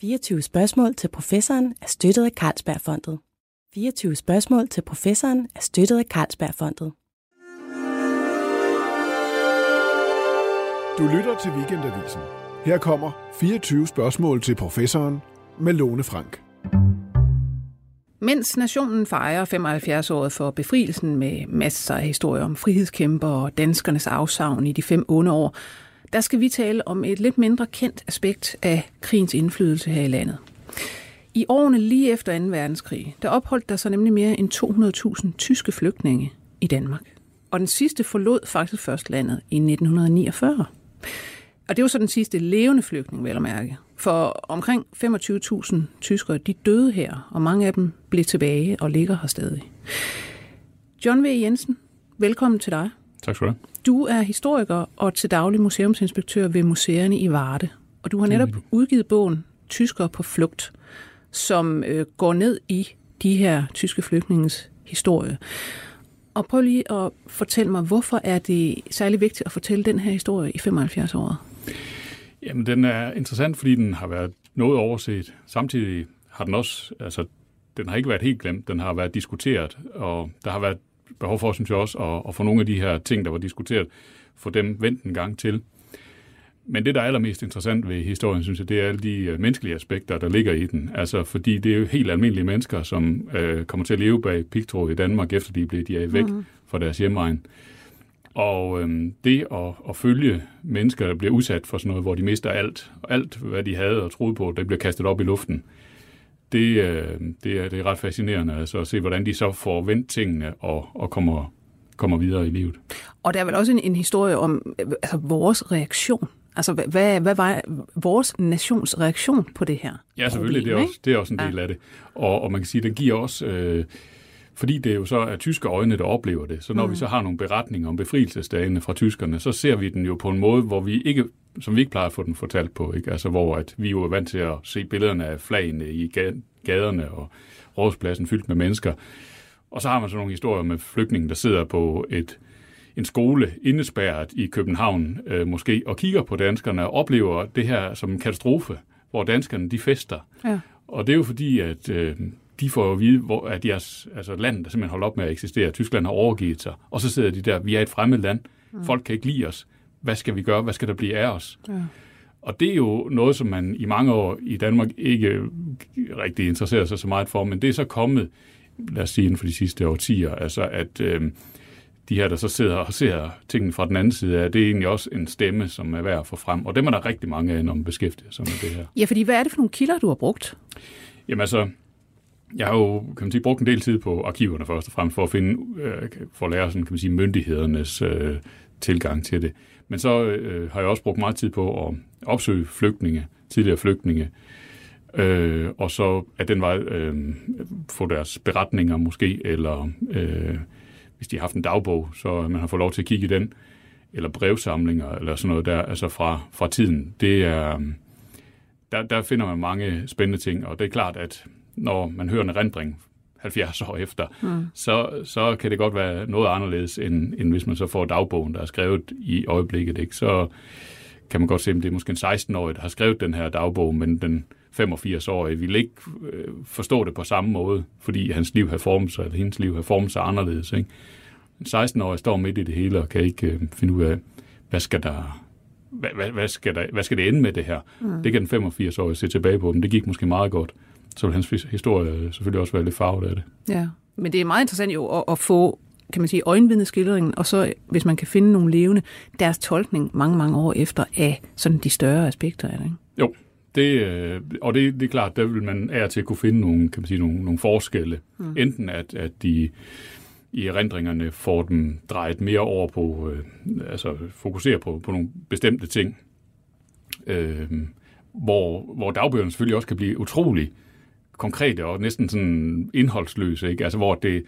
24 spørgsmål til professoren er støttet af Carlsbergfondet. 24 spørgsmål til professoren er støttet af Carlsbergfondet. Du lytter til Weekendavisen. Her kommer 24 spørgsmål til professoren med Lone Frank. Mens nationen fejrer 75-året for befrielsen med masser af historier om frihedskæmper og danskernes afsavn i de fem onde år, der skal vi tale om et lidt mindre kendt aspekt af krigens indflydelse her i landet. I årene lige efter 2. verdenskrig, der opholdt der sig nemlig mere end 200.000 tyske flygtninge i Danmark. Og den sidste forlod faktisk først landet i 1949. Og det var så den sidste levende flygtning, vel at mærke. For omkring 25.000 tyskere, de døde her, og mange af dem blev tilbage og ligger her stadig. John V. Jensen, velkommen til dig. Tak skal du have. Du er historiker og til daglig museumsinspektør ved museerne i Varde. Og du har netop udgivet bogen Tyskere på flugt, som øh, går ned i de her tyske flygtninges historie. Og prøv lige at fortælle mig, hvorfor er det særlig vigtigt at fortælle den her historie i 75 år? Jamen, den er interessant, fordi den har været noget overset. Samtidig har den også, altså, den har ikke været helt glemt, den har været diskuteret, og der har været behov for, synes jeg også, at, at få nogle af de her ting, der var diskuteret, få dem vendt en gang til. Men det, der er allermest interessant ved historien, synes jeg, det er alle de øh, menneskelige aspekter, der ligger i den. Altså, fordi det er jo helt almindelige mennesker, som øh, kommer til at leve bag pigtråd i Danmark, efter de blevet de er væk mm. fra deres hjemmeegn. Og øhm, det at, at følge mennesker, der bliver udsat for sådan noget, hvor de mister alt, alt hvad de havde og troede på, det bliver kastet op i luften, det, øh, det, er, det er ret fascinerende altså, at se, hvordan de så får vendt tingene og, og kommer, kommer videre i livet. Og der er vel også en, en historie om altså, vores reaktion. Altså, hvad, hvad var vores nations reaktion på det her? Ja, selvfølgelig. Problem, det, er også, det er også en del ja. af det. Og, og man kan sige, at den giver også... Øh, fordi det jo så er tyske øjne, der oplever det. Så når mm. vi så har nogle beretninger om befrielsesdagene fra tyskerne, så ser vi den jo på en måde, hvor vi ikke, som vi ikke plejer at få den fortalt på. Ikke? Altså hvor at vi jo er vant til at se billederne af flagene i gaderne og rådspladsen fyldt med mennesker. Og så har man så nogle historier med flygtningen, der sidder på et, en skole indespærret i København øh, måske, og kigger på danskerne og oplever det her som en katastrofe, hvor danskerne de fester. Ja. Og det er jo fordi, at øh, de får jo at vide, hvor, at deres altså land der simpelthen holder op med at eksistere. Tyskland har overgivet sig. Og så sidder de der, vi er et fremmed land. Mm. Folk kan ikke lide os. Hvad skal vi gøre? Hvad skal der blive af os? Ja. Og det er jo noget, som man i mange år i Danmark ikke rigtig interesserer sig så meget for, men det er så kommet, lad os sige, inden for de sidste årtier, altså at øh, de her, der så sidder og ser tingene fra den anden side af, det er egentlig også en stemme, som er værd at få frem. Og dem er der rigtig mange af, når man beskæftiger sig med det her. Ja, fordi hvad er det for nogle kilder, du har brugt? Jamen altså, jeg har jo kan man sige, brugt en del tid på arkiverne først og fremmest for at finde, øh, for at lære sådan, kan man sige, myndighedernes øh, tilgang til det. Men så øh, har jeg også brugt meget tid på at opsøge flygtninge, tidligere flygtninge, øh, og så at den vej øh, få deres beretninger måske, eller øh, hvis de har haft en dagbog, så man har fået lov til at kigge i den, eller brevsamlinger, eller sådan noget der, altså fra, fra tiden. Det er, øh, der, der finder man mange spændende ting, og det er klart, at når man hører en erindring 70 år efter, mm. så, så kan det godt være noget anderledes, end, end hvis man så får dagbogen, der er skrevet i øjeblikket. Ikke? Så kan man godt se, at det er måske en 16-årig, der har skrevet den her dagbog, men den 85-årige ville ikke øh, forstå det på samme måde, fordi hans liv har formet sig, eller hendes liv har formet sig anderledes. Ikke? En 16-årig står midt i det hele og kan ikke øh, finde ud af, hvad skal der hvad, hvad, hvad, skal der, hvad skal det ende med det her? Mm. Det kan den 85-årige se tilbage på, men det gik måske meget godt så vil hans historie selvfølgelig også være lidt farvet af det. Ja, men det er meget interessant jo at, at få kan man sige, øjenvidneskildringen, og så, hvis man kan finde nogle levende, deres tolkning mange, mange år efter af sådan de større aspekter af det, ikke? Jo, det, øh, og det, det er klart, der vil man er til at kunne finde nogle, kan man sige, nogle, nogle forskelle. Mm. Enten at, at de i erindringerne får dem drejet mere over på, øh, altså fokusere på, på nogle bestemte ting, øh, hvor, hvor dagbøgerne selvfølgelig også kan blive utrolig konkrete og næsten sådan indholdsløse, ikke? Altså hvor det,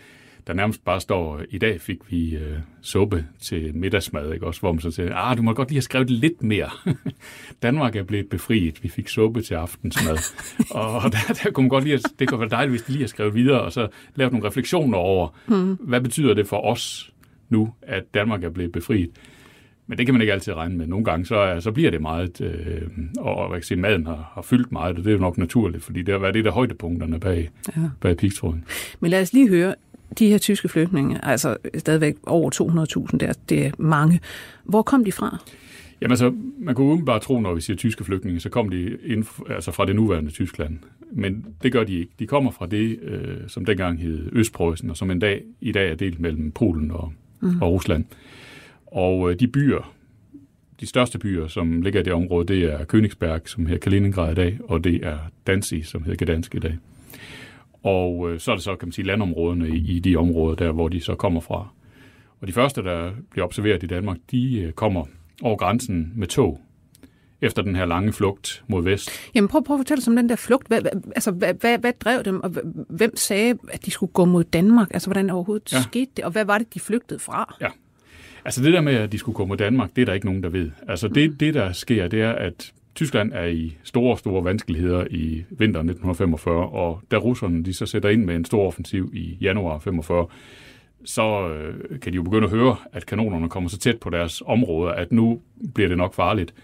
der nærmest bare står, i dag fik vi øh, suppe til middagsmad, ikke? Også hvor man så siger, ah, du må godt lige have skrevet lidt mere. Danmark er blevet befriet, vi fik suppe til aftensmad. og der, der kunne man godt lige, det kunne være dejligt, hvis de lige har skrevet videre, og så lavet nogle refleksioner over, mm. hvad betyder det for os nu, at Danmark er blevet befriet. Men det kan man ikke altid regne med. Nogle gange så, så bliver det meget, øh, og, jeg kan sige, maden har, har fyldt meget, og det er jo nok naturligt, fordi det har været det der højdepunkterne bag, ja. bag pigtråden. Men lad os lige høre, de her tyske flygtninge, altså stadigvæk over 200.000, det er, det er mange. Hvor kom de fra? Jamen altså, man kunne bare tro, når vi siger tyske flygtninge, så kom de ind, altså fra det nuværende Tyskland. Men det gør de ikke. De kommer fra det, øh, som dengang hed Østpreussen, og som en dag, i dag er delt mellem Polen og, mm. og Rusland. Og øh, de byer, de største byer, som ligger i det område, det er Königsberg, som hedder Kaliningrad i dag, og det er Danzig, som hedder Gdansk i dag. Og øh, så er det så, kan man sige, landområderne i, i de områder der, hvor de så kommer fra. Og de første, der bliver observeret i Danmark, de øh, kommer over grænsen med tog efter den her lange flugt mod vest. Jamen prøv, prøv at fortælle os om den der flugt. Hvad, altså, hvad, hvad, hvad drev dem, og hvem sagde, at de skulle gå mod Danmark? Altså, hvordan overhovedet ja. skete det, og hvad var det, de flygtede fra? Ja, altså det der med, at de skulle komme mod Danmark, det er der ikke nogen, der ved. Altså det, det der sker, det er, at Tyskland er i store, store vanskeligheder i vinteren 1945, og da russerne de så sætter ind med en stor offensiv i januar 45, så øh, kan de jo begynde at høre, at kanonerne kommer så tæt på deres områder, at nu bliver det nok farligt.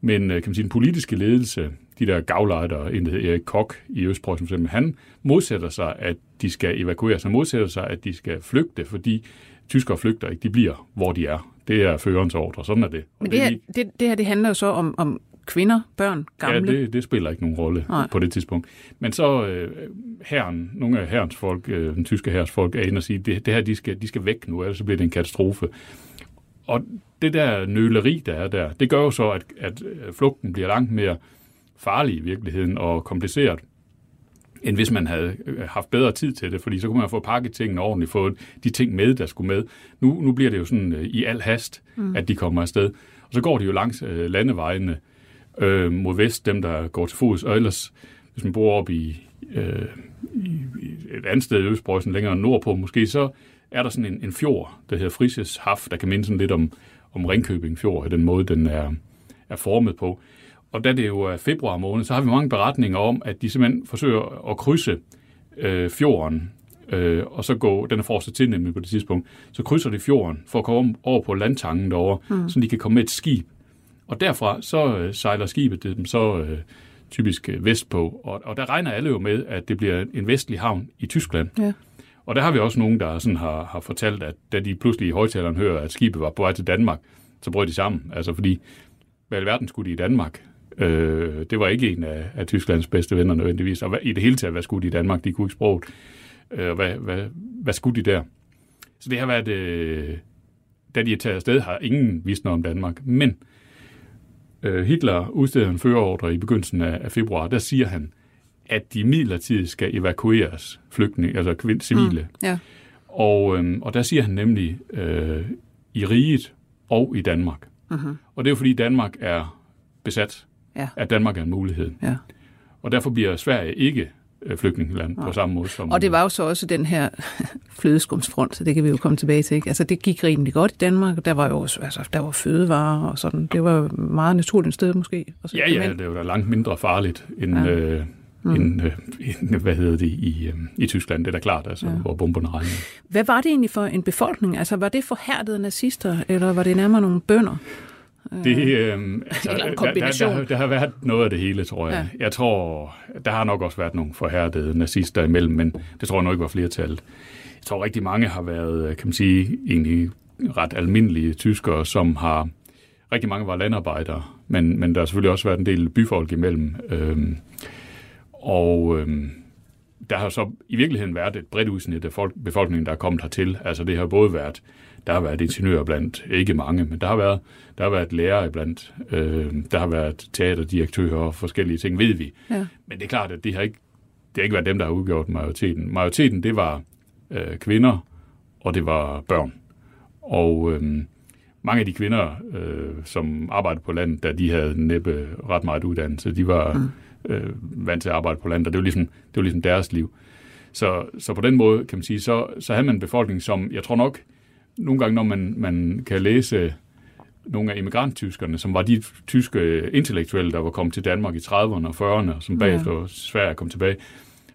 Men øh, kan man sige, den politiske ledelse, de der gavlejder, en der Erik Kok i Østpreussen, han modsætter sig, at de skal evakuere sig, modsætter sig, at de skal flygte, fordi tyskere flygter ikke. De bliver, hvor de er. Det er førerens ordre. Sådan er det. Og Men det, her, det, det her, det handler jo så om, om kvinder, børn, gamle? Ja, det, det spiller ikke nogen rolle Nej. på det tidspunkt. Men så øh, herren, nogle af herrens folk, øh, den tyske herres folk, er inde og sige, det, det her, de skal, de skal væk nu, ellers så bliver det en katastrofe. Og det der nøleri, der er der, det gør jo så, at, at øh, flugten bliver langt mere farlig i virkeligheden og kompliceret, end hvis man havde øh, haft bedre tid til det, fordi så kunne man få pakket tingene ordentligt, få de ting med, der skulle med. Nu, nu bliver det jo sådan øh, i al hast, mm. at de kommer afsted. Og så går de jo langs øh, landevejene øh, mod vest, dem der går til fods, og ellers, hvis man bor op i, øh, i, et andet sted i Østpreussen, længere nordpå måske, så er der sådan en, en fjord, der hedder Frises Haf, der kan minde sådan lidt om, om Ringkøbing Fjord, i den måde, den er, er formet på. Og da det jo er februar måned, så har vi mange beretninger om, at de simpelthen forsøger at krydse øh, fjorden, øh, og så gå, den er fortsat til nemlig på det tidspunkt, så krydser de fjorden for at komme over på landtangen derovre, mm. så de kan komme med et skib. Og derfra så øh, sejler skibet dem så øh, typisk øh, vestpå, og, og der regner alle jo med, at det bliver en vestlig havn i Tyskland. Ja. Og der har vi også nogen, der sådan har, har fortalt, at da de pludselig i højtaleren hører, at skibet var på vej til Danmark, så brød de sammen. Altså fordi, hvad i verden skulle de i Danmark? Øh, det var ikke en af, af Tysklands bedste venner nødvendigvis. Og hvad, i det hele taget, hvad skulle de i Danmark? De kunne ikke sproget. Øh, hvad, hvad, hvad skulle de der? Så det har været... Øh, da de er taget afsted, har ingen vidst noget om Danmark. Men øh, Hitler udsteder en førerordre i begyndelsen af, af februar. Der siger han, at de midlertidigt skal evakueres, flygtninge, altså kvind, civile. Mm, ja. og, øh, og der siger han nemlig øh, i riget og i Danmark. Mm-hmm. Og det er jo fordi Danmark er besat ja. at Danmark er en mulighed. Ja. Og derfor bliver Sverige ikke øh, flygtningeland ja. på samme måde som... Og det var jo så også den her flødeskumsfront, så det kan vi jo komme tilbage til. Ikke? Altså det gik rimelig godt i Danmark, der var jo også, altså, der var fødevarer og sådan. Det var meget naturligt sted måske. Og så, ja, ja, det var da langt mindre farligt end... Ja. Øh, mm. end, øh, end, hvad hedder det, i, øh, i Tyskland. Det er da klart, altså, ja. hvor bomberne regner. Hvad var det egentlig for en befolkning? Altså, var det forhærdede nazister, eller var det nærmere nogle bønder? Det, øh, altså, Eller en kombination. Der, der, der har været noget af det hele, tror jeg. Ja. Jeg tror, der har nok også været nogle forhærdede nazister imellem, men det tror jeg nok ikke var flertallet. Jeg tror rigtig mange har været, kan man sige, egentlig ret almindelige tyskere, som har... Rigtig mange var landarbejdere, men, men der har selvfølgelig også været en del byfolk imellem. Øhm, og øhm, der har så i virkeligheden været et bredt udsnit af folk, befolkningen, der er kommet hertil. Altså det har både været der har været ingeniører blandt, ikke mange, men der har været, der har været lærere blandt, øh, der har været teaterdirektører og forskellige ting, ved vi. Ja. Men det er klart, at det har ikke, det har ikke været dem, der har udgjort majoriteten. Majoriteten, det var øh, kvinder, og det var børn. Og øh, mange af de kvinder, øh, som arbejdede på landet, da de havde næppe ret meget uddannelse, de var mm. øh, vant til at arbejde på landet, og det var ligesom, det var ligesom deres liv. Så, så på den måde, kan man sige, så, så havde man en befolkning, som jeg tror nok, nogle gange, når man, man kan læse nogle af immigranttyskerne, som var de tyske intellektuelle, der var kommet til Danmark i 30'erne og 40'erne, som bagefter ja. Sverige kom tilbage,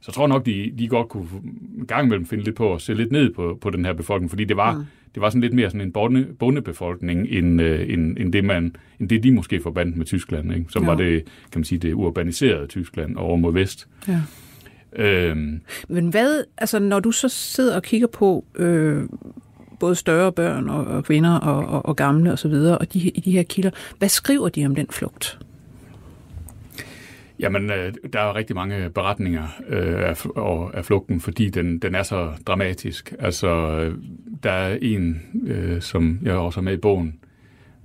så tror jeg nok, de, de godt kunne en gang imellem finde lidt på at se lidt ned på, på den her befolkning, fordi det var, mm. det var sådan lidt mere sådan en bonde, bondebefolkning, end, øh, end, end, det man, end det de måske forbandt med Tyskland, ikke? som ja. var det, kan man sige, det urbaniserede Tyskland over mod vest. Ja. Øhm. Men hvad, altså når du så sidder og kigger på øh, både større børn og, og kvinder og, og, og gamle osv., og, så videre, og de, de her kilder, hvad skriver de om den flugt? Jamen, øh, der er rigtig mange beretninger øh, af, af flugten, fordi den, den er så dramatisk. Altså, øh, der er en, øh, som jeg også har med i bogen,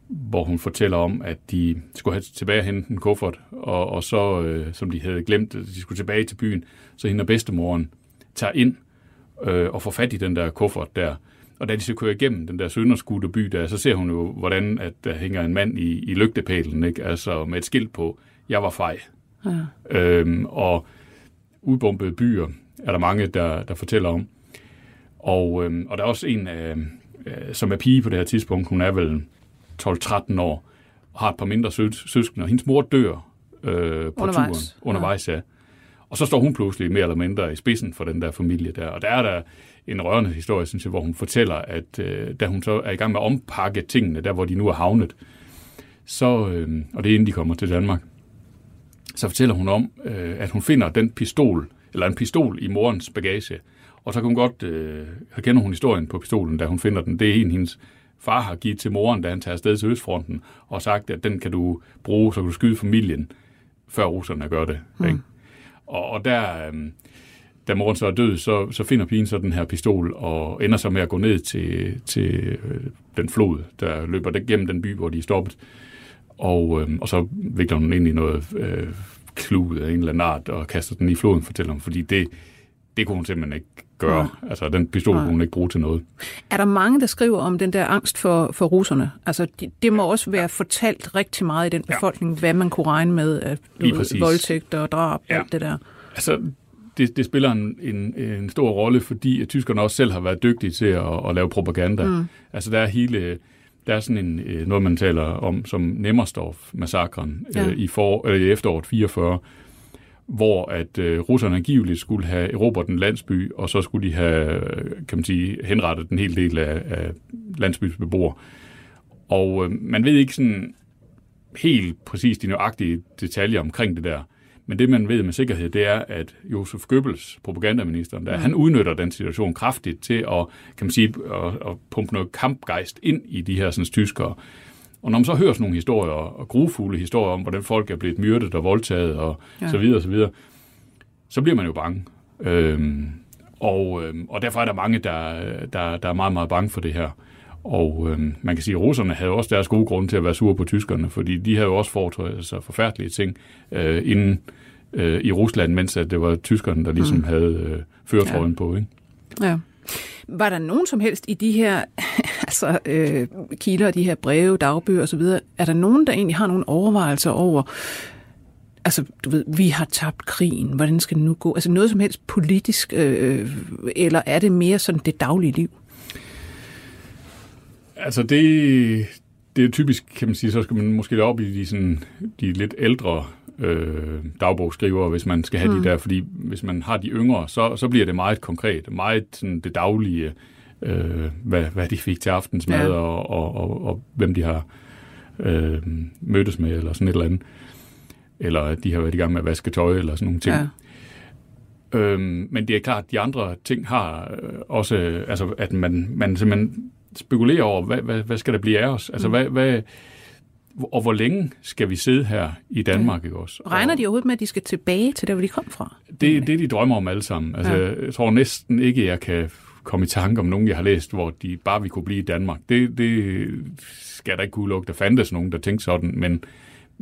hvor hun fortæller om, at de skulle have tilbage og hente en kuffert, og, og så, øh, som de havde glemt, de skulle tilbage til byen, så hende og bedstemoren tager ind øh, og får fat i den der kuffert der. Og da de så kører igennem den der sønderskudte by der, så ser hun jo, hvordan at der hænger en mand i, i lygtepælen, ikke? altså med et skilt på, jeg var fej. Ja. Øhm, og udbombede byer er der mange, der, der fortæller om. Og, øhm, og der er også en, øh, som er pige på det her tidspunkt, hun er vel 12-13 år, og har et par mindre sø- søskende, og hendes mor dør øh, på undervejs. turen undervejs. Ja. ja. Og så står hun pludselig mere eller mindre i spidsen for den der familie der. Og der er der en rørende historie, synes jeg, hvor hun fortæller, at øh, da hun så er i gang med at ompakke tingene, der hvor de nu er havnet, så, øh, og det er inden de kommer til Danmark, så fortæller hun om, øh, at hun finder den pistol, eller en pistol i morens bagage. Og så kan hun godt, øh, kender hun historien på pistolen, da hun finder den. Det er en, hendes far har givet til moren, da han tager afsted til Østfronten, og sagt, at den kan du bruge, så kan du skyde familien, før russerne gør det. Mm. Ikke? Og, og der, øh, da moren så er død, så, så finder pigen så den her pistol, og ender så med at gå ned til, til øh, den flod, der løber gennem den by, hvor de er stoppet. Og, øh, og så vikler hun ind i noget øh, klud af en eller anden art, og kaster den i floden, fortæller hun, fordi det, det kunne hun simpelthen ikke gøre. Ja. Altså, den pistol kunne hun ikke bruge til noget. Er der mange, der skriver om den der angst for, for russerne? Altså, de, det må også være fortalt rigtig meget i den befolkning, ja. hvad man kunne regne med af voldtægt og drab og ja. alt det der. Altså, det, det spiller en, en, en stor rolle, fordi at tyskerne også selv har været dygtige til at, at lave propaganda. Mm. Altså, der er hele der er sådan en, øh, noget, man taler om som Nemmersdorf-massakren ja. øh, i, for, øh, i efteråret 44, hvor at øh, russerne angiveligt skulle have erobret en landsby, og så skulle de have, kan man sige, henrettet en hel del af, af landsbyens beboere. Og øh, man ved ikke sådan helt præcis de nøjagtige detaljer omkring det der. Men det, man ved med sikkerhed, det er, at Josef Goebbels, propagandaministeren, der, mm. han udnytter den situation kraftigt til at, kan man sige, at, at pumpe noget kampgejst ind i de her sådan, tyskere. Og når man så hører sådan nogle historier, og grufulde historier om, hvordan folk er blevet myrdet og voldtaget, og ja. så videre, og så videre, så bliver man jo bange. Øhm, og, øhm, og derfor er der mange, der, der, der er meget, meget bange for det her. Og øhm, man kan sige, at russerne havde også deres gode grunde til at være sure på tyskerne, fordi de havde jo også foretaget sig forfærdelige ting øh, inden øh, i Rusland, mens at det var tyskerne, der ligesom mm. havde øh, føretrøjen ja. på. Ikke? Ja. Var der nogen som helst i de her altså, øh, kilder, de her breve, dagbøger osv., er der nogen, der egentlig har nogle overvejelser over, altså du ved, vi har tabt krigen, hvordan skal det nu gå? Altså noget som helst politisk, øh, eller er det mere sådan det daglige liv? Altså det, det er typisk, kan man sige, så skal man måske op i de, sådan, de lidt ældre øh, dagbogsskrivere, hvis man skal have mm. de der, fordi hvis man har de yngre, så, så bliver det meget konkret, meget sådan det daglige, øh, hvad, hvad de fik til aftensmad, ja. og, og, og, og hvem de har øh, mødtes med, eller sådan et eller andet. Eller at de har været i gang med at vaske tøj, eller sådan nogle ting. Ja. Øhm, men det er klart, at de andre ting har øh, også, altså at man, man simpelthen spekulerer over, hvad, hvad, hvad skal der blive af os? Altså, mm. hvad, hvad, og hvor længe skal vi sidde her i Danmark, ja. ikke også? Regner de overhovedet med, at de skal tilbage til der, hvor de kom fra? Det, det de drømmer om alle sammen. Altså, ja. Jeg tror næsten ikke, jeg kan komme i tanke om nogen, jeg har læst, hvor de bare vi kunne blive i Danmark. Det, det skal der ikke kunne lukke. Der fandtes nogen, der tænkte sådan, men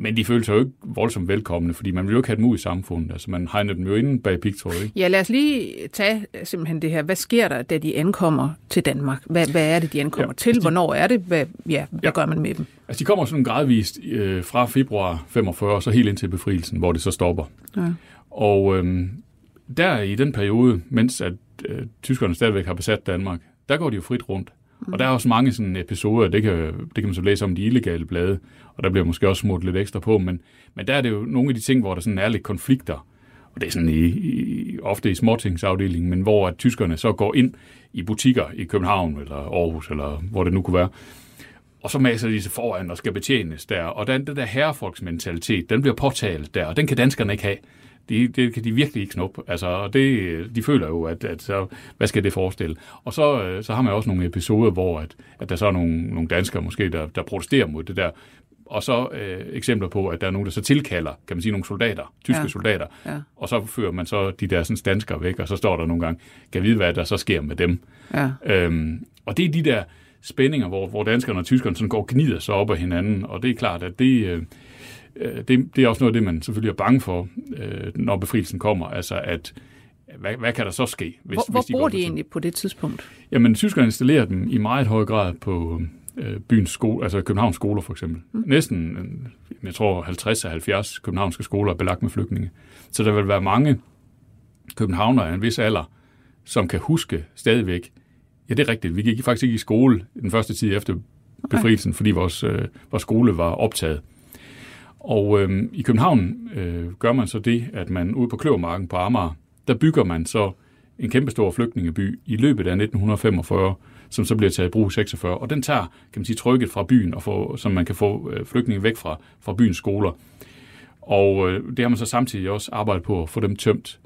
men de føler sig jo ikke voldsomt velkomne, fordi man vil jo ikke have dem ud i samfundet. Altså man hegner dem jo inde bag pigtråd, ikke? Ja, lad os lige tage simpelthen det her. Hvad sker der, da de ankommer til Danmark? Hvad, hvad er det, de ankommer ja, til? Altså de, Hvornår er det? Hvad, ja, hvad ja. gør man med dem? Altså de kommer sådan gradvist øh, fra februar 45, så helt ind til befrielsen, hvor det så stopper. Ja. Og øh, der i den periode, mens at øh, tyskerne stadigvæk har besat Danmark, der går de jo frit rundt. Og der er også mange sådan episoder, det kan, det kan man så læse om de illegale blade, og der bliver måske også smurt lidt ekstra på, men, men der er det jo nogle af de ting, hvor der sådan er lidt konflikter. Og og det er sådan i, i, ofte i småtingsafdelingen, men hvor at tyskerne så går ind i butikker i København eller Aarhus, eller hvor det nu kunne være, og så maser de sig foran og skal betjenes der. Og den, den der herrefolksmentalitet, den bliver påtalt der, og den kan danskerne ikke have. Det, det kan de virkelig ikke snuppe. Altså, og det, de føler jo, at, at så, hvad skal det forestille? Og så, øh, så har man også nogle episoder, hvor at, at der så er nogle, nogle danskere måske, der, der protesterer mod det der. Og så øh, eksempler på, at der er nogen, der så tilkalder, kan man sige, nogle soldater, tyske ja. soldater. Ja. Og så fører man så de der sådan, danskere væk, og så står der nogle gange, kan vide, hvad der så sker med dem. Ja. Øhm, og det er de der spændinger, hvor, hvor danskerne og tyskerne sådan går og gnider sig op af hinanden, og det er klart, at det, øh, øh, det, det er også noget af det, man selvfølgelig er bange for, øh, når befrielsen kommer, altså at hvad, hvad kan der så ske? Hvis, hvor hvor hvis de bor de egentlig på det tidspunkt? Jamen, tyskerne installerer dem i meget høj grad på øh, byens skole, altså Københavns skoler for eksempel. Mm. Næsten, jeg tror 50 af 70 københavnske skoler er belagt med flygtninge. Så der vil være mange københavnere af en vis alder, som kan huske stadigvæk, Ja, det er rigtigt. Vi gik faktisk ikke i skole den første tid efter befrielsen, okay. fordi vores, øh, vores skole var optaget. Og øh, i København øh, gør man så det, at man ude på Kløvermarken på Amager, der bygger man så en kæmpestor flygtningeby i løbet af 1945, som så bliver taget i brug 46. Og den tager, kan man sige, trykket fra byen, og få, så man kan få øh, flygtninge væk fra, fra byens skoler. Og øh, det har man så samtidig også arbejdet på at få dem tømt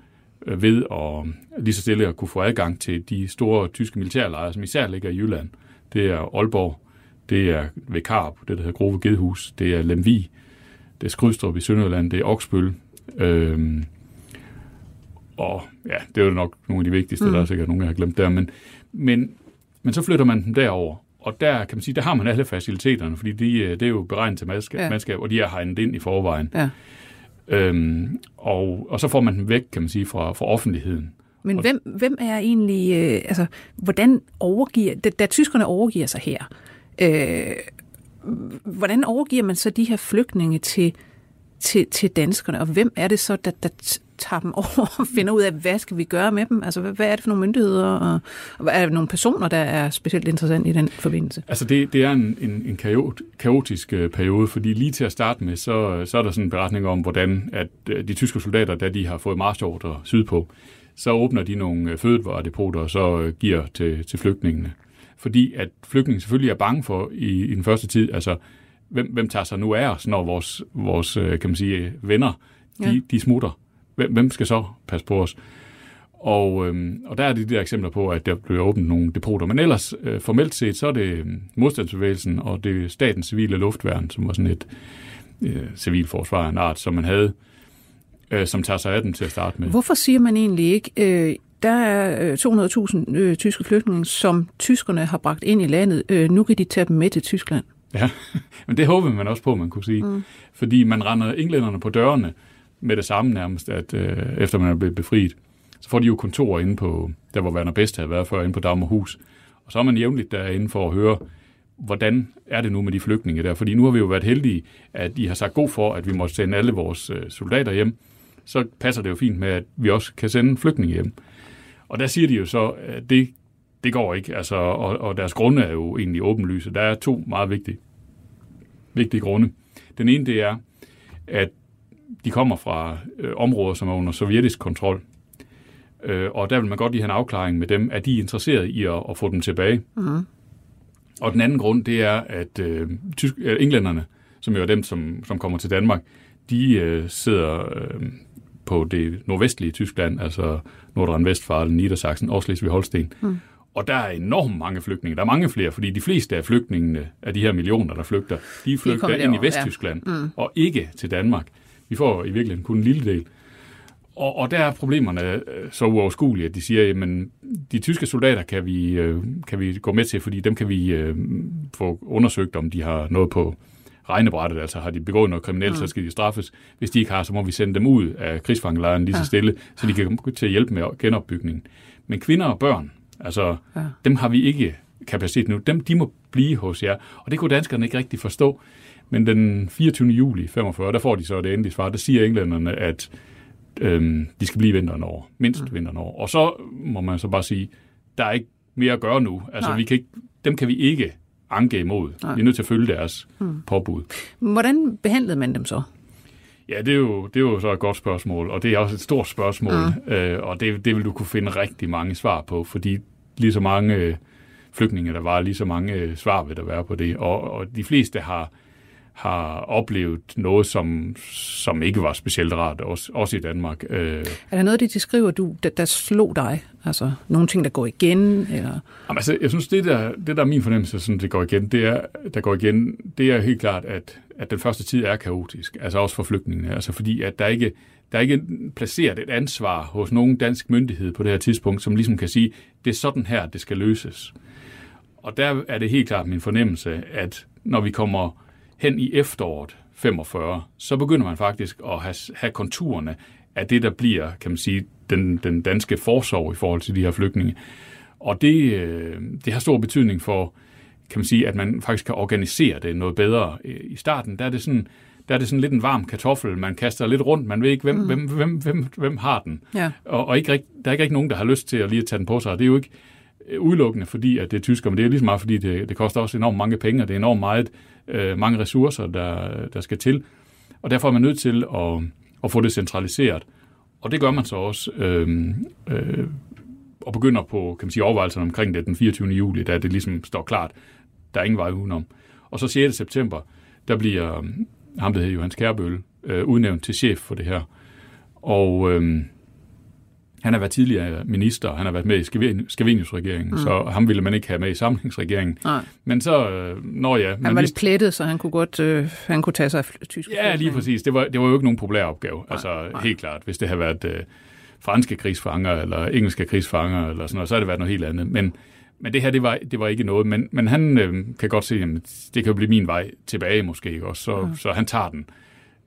Øh, ved at øh, lige så stille at kunne få adgang til de store tyske militærlejre, som især ligger i Jylland. Det er Aalborg, det er ved Karp, det der hedder Grove Gedhus, det er Lemvi, det er Skrydstrup i Sønderjylland, det er Oksbøl. Øhm, og ja, det er jo nok nogle af de vigtigste, mm. der er sikkert nogen, jeg har glemt der. Men, men, men så flytter man dem derover, og der kan man sige, der har man alle faciliteterne, fordi de, øh, det er jo beregnet til mandskab, ja. mandskab og de er hegnet ind i forvejen. Ja. Øhm, og, og så får man den væk, kan man sige, fra, fra offentligheden. Men hvem, hvem er egentlig, øh, altså, hvordan overgiver, da, da tyskerne overgiver sig her, øh, hvordan overgiver man så de her flygtninge til, til, til danskerne, og hvem er det så, der, der tager dem over og finder ud af, hvad skal vi gøre med dem? Altså, hvad, hvad er det for nogle myndigheder, og, og er det nogle personer, der er specielt interessant i den forbindelse? Altså, det, det er en, en, en kaotisk øh, periode, fordi lige til at starte med, så, så er der sådan en beretning om, hvordan at øh, de tyske soldater, da de har fået marchordre sydpå, så åbner de nogle øh, fødevaredepoter og så giver til, til flygtningene. Fordi at flygtningen selvfølgelig er bange for i, i den første tid, altså hvem, hvem tager sig nu af os, når vores, vores kan man sige, venner, de, ja. de smutter hvem skal så passe på os? Og, øhm, og der er de der eksempler på, at der bliver åbnet nogle depoter. Men ellers, øh, formelt set, så er det øhm, modstandsbevægelsen og det statens civile luftværn, som var sådan et øh, civilforsvar af en art, som man havde, øh, som tager sig af dem til at starte med. Hvorfor siger man egentlig ikke, øh, der er 200.000 øh, tyske flygtninge, som tyskerne har bragt ind i landet. Øh, nu kan de tage dem med til Tyskland. Ja, men det håber man også på, man kunne sige. Mm. Fordi man render englænderne på dørene, med det samme nærmest, at øh, efter man er blevet befriet, så får de jo kontor inde på, der hvor Werner Best havde været før, inde på Dagmarhus. Og så er man jævnligt derinde for at høre, hvordan er det nu med de flygtninge der? Fordi nu har vi jo været heldige, at I har sagt god for, at vi må sende alle vores øh, soldater hjem. Så passer det jo fint med, at vi også kan sende flygtninge hjem. Og der siger de jo så, at det, det går ikke. Altså, og, og deres grunde er jo egentlig åbenlyse. Der er to meget vigtige, vigtige grunde. Den ene, det er, at de kommer fra øh, områder, som er under sovjetisk kontrol. Øh, og der vil man godt lige have en afklaring med dem. Er de interesseret i at, at få dem tilbage? Mm. Og den anden grund, det er, at øh, tysk, øh, englænderne, som jo er dem, som, som kommer til Danmark, de øh, sidder øh, på det nordvestlige Tyskland, altså Nordrhein-Westfalen, Niedersachsen og Slesvig-Holsten. Mm. Og der er enormt mange flygtninge. Der er mange flere, fordi de fleste af flygtningene, af de her millioner, der flygter, de flygter de ind i Vesttyskland, ja. mm. og ikke til Danmark. Vi får i virkeligheden kun en lille del. Og, og der er problemerne øh, så uoverskuelige, at de siger, at de tyske soldater kan vi, øh, kan vi gå med til, fordi dem kan vi øh, få undersøgt, om de har noget på regnebrættet, altså har de begået noget kriminelt, mm. så skal de straffes. Hvis de ikke har, så må vi sende dem ud af krigsfangelejren lige så stille, så de kan gå til at hjælpe med genopbygningen. Men kvinder og børn, altså ja. dem har vi ikke kapacitet nu. Dem, de må blive hos jer. Og det kunne danskerne ikke rigtig forstå. Men den 24. juli 45, der får de så det endelige svar. Der siger englænderne, at øhm, de skal blive vinteren over. Mindst mm. vinteren over. Og så må man så bare sige, der er ikke mere at gøre nu. Altså, vi kan ikke, dem kan vi ikke anke imod. Nej. Vi er nødt til at følge deres mm. påbud. Hvordan behandlede man dem så? Ja, det er, jo, det er jo så et godt spørgsmål, og det er også et stort spørgsmål, mm. øh, og det, det vil du kunne finde rigtig mange svar på, fordi lige så mange øh, flygtninge, der var, lige så mange øh, svar vil der være på det, og, og de fleste har, har oplevet noget, som, som ikke var specielt rart, også, også i Danmark. Øh. Er der noget, de skriver, du, der, der slog dig? Altså nogle ting, der går igen? Eller? Jamen, altså, jeg synes, det der, det der er min fornemmelse, sådan, det går igen, det er, der går igen, det er helt klart, at, at den første tid er kaotisk, altså også for flygtningene, altså fordi at der ikke der er ikke placeret et ansvar hos nogen dansk myndighed på det her tidspunkt, som ligesom kan sige, det er sådan her, det skal løses. Og der er det helt klart min fornemmelse, at når vi kommer hen i efteråret 45, så begynder man faktisk at have, have konturerne af det, der bliver, kan man sige, den, den danske forsorg i forhold til de her flygtninge. Og det, øh, det har stor betydning for, kan man sige, at man faktisk kan organisere det noget bedre. I starten, der er det sådan, der er det sådan lidt en varm kartoffel, man kaster lidt rundt, man ved ikke, hvem, mm. hvem, hvem, hvem, hvem har den. Ja. Og, og ikke, der er ikke rigtig nogen, der har lyst til at lige at tage den på sig. Det er jo ikke udelukkende fordi, at det er tysker, men det er lige så meget, fordi det, det koster også enormt mange penge, og det er enormt meget, øh, mange ressourcer, der, der skal til. Og derfor er man nødt til at, og få det centraliseret. Og det gør man så også, øh, øh, og begynder på kan man sige, overvejelserne omkring det den 24. juli, da det ligesom står klart, der er ingen vej udenom. Og så 6. september, der bliver øhm, ham, der hedder Johannes Kærbøl, øh, udnævnt til chef for det her. Og øh, han har været tidligere minister, han har været med i Skavenius-regeringen, mm. så ham ville man ikke have med i samlingsregeringen. Nej. Men så, øh, når ja... Han var lidt plettet, så han kunne godt øh, han kunne tage sig af tysk. Ja, lige præcis. Det var, det var jo ikke nogen populær opgave. Nej, altså, nej. helt klart. Hvis det havde været øh, franske krigsfanger, eller engelske krigsfanger, eller sådan noget, så havde det været noget helt andet. Men, men det her, det var, det var ikke noget. Men, men han øh, kan godt se, at det kan jo blive min vej tilbage måske, ikke også? Så, mm. så han tager den. Øh,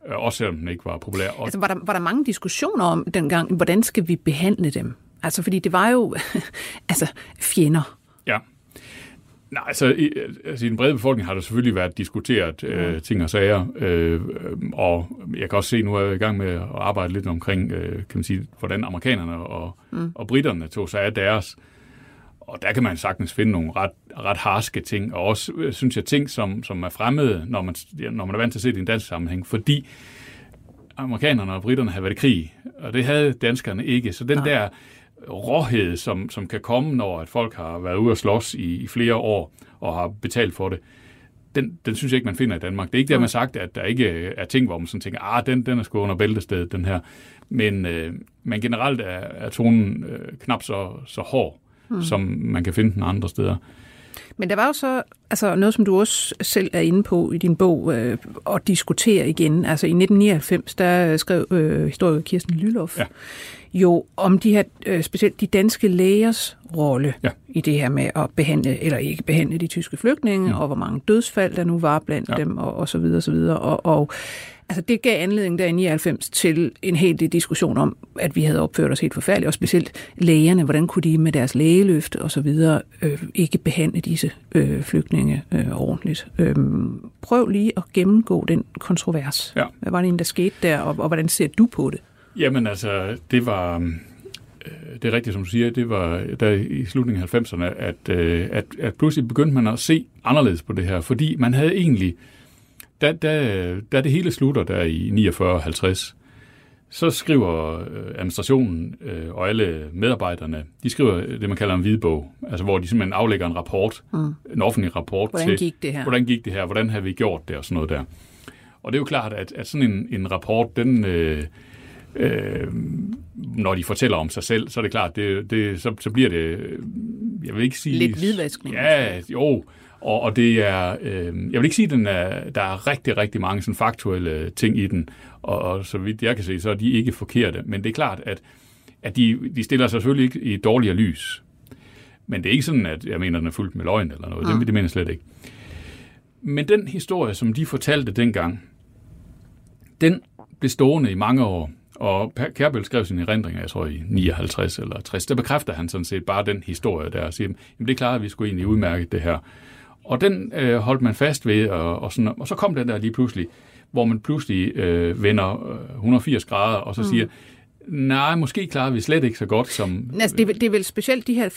også selvom den ikke var populær. Altså, var, der, var der mange diskussioner om dengang, hvordan skal vi behandle dem? Altså, fordi det var jo altså, fjender. Ja. Nej, altså i, altså i den brede befolkning har der selvfølgelig været diskuteret øh, ting og sager, øh, og jeg kan også se, nu er jeg i gang med at arbejde lidt omkring, øh, kan man sige, hvordan amerikanerne og, mm. og britterne tog sig af deres øh, og der kan man sagtens finde nogle ret, ret harske ting, og også, øh, synes jeg, ting, som, som er fremmede, når man, når man er vant til at se det i en dansk sammenhæng, fordi amerikanerne og britterne havde været i krig, og det havde danskerne ikke. Så den Nej. der råhed, som, som kan komme, når at folk har været ude at slås i, i flere år og har betalt for det, den, den synes jeg ikke, man finder i Danmark. Det er ikke det, man har sagt, at der ikke er ting, hvor man sådan tænker, ah, den, den er sgu under bæltestedet, den her. Men, øh, men generelt er, er tonen øh, knap så, så hård mm. som man kan finde den andre steder. Men der var jo så altså noget, som du også selv er inde på i din bog, øh, at diskutere igen. Altså i 1999, der skrev øh, historiker Kirsten Lylof ja. Jo om de her, øh, specielt de danske lægers rolle ja. i det her med at behandle, eller ikke behandle de tyske flygtninge, mm. og hvor mange dødsfald der nu var blandt ja. dem, og, og så videre, og så videre. Og, og Altså det gav anledning der i 99 til en hel del diskussion om, at vi havde opført os helt forfærdeligt, og specielt lægerne, hvordan kunne de med deres lægeløfte og så videre øh, ikke behandle disse øh, flygtninge øh, ordentligt. Øh, prøv lige at gennemgå den kontrovers. Ja. Hvad var det en, der skete der, og, og hvordan ser du på det? Jamen altså, det var... Øh, det er rigtigt, som du siger, det var der i slutningen af 90'erne, at, øh, at, at pludselig begyndte man at se anderledes på det her, fordi man havde egentlig da, da, da det hele slutter der i 49-50, så skriver øh, administrationen og alle medarbejderne, de skriver det, man kalder en hvidbog, altså hvor de simpelthen aflægger en rapport, mm. en offentlig rapport hvordan til, gik det her? hvordan gik det her, hvordan har vi gjort det og sådan noget der. Og det er jo klart, at, at sådan en, en rapport, den, øh, øh, når de fortæller om sig selv, så er det klart, det, det, så, så bliver det, jeg vil ikke sige... Lidt hvidvaskning. Ja, jo, og, og det er, øh, jeg vil ikke sige, at den er, der er rigtig, rigtig mange sådan faktuelle ting i den, og, og så vidt jeg kan se, så er de ikke forkerte. Men det er klart, at, at de, de stiller sig selvfølgelig ikke i dårligere lys. Men det er ikke sådan, at jeg mener, at den er fuldt med løgn eller noget. Ja. Det, det mener jeg slet ikke. Men den historie, som de fortalte dengang, den blev stående i mange år. Og Kærbøl skrev sin erindringer, jeg tror i 59 eller 60, der bekræfter han sådan set bare den historie der, og siger, jamen det er klart, at vi skulle egentlig udmærke det her. Og den øh, holdt man fast ved, og, og, sådan, og så kom den der lige pludselig, hvor man pludselig øh, vender 180 øh, grader, og så mm. siger, Nej, måske klarer vi slet ikke så godt som... Altså, det, er, det er vel specielt de her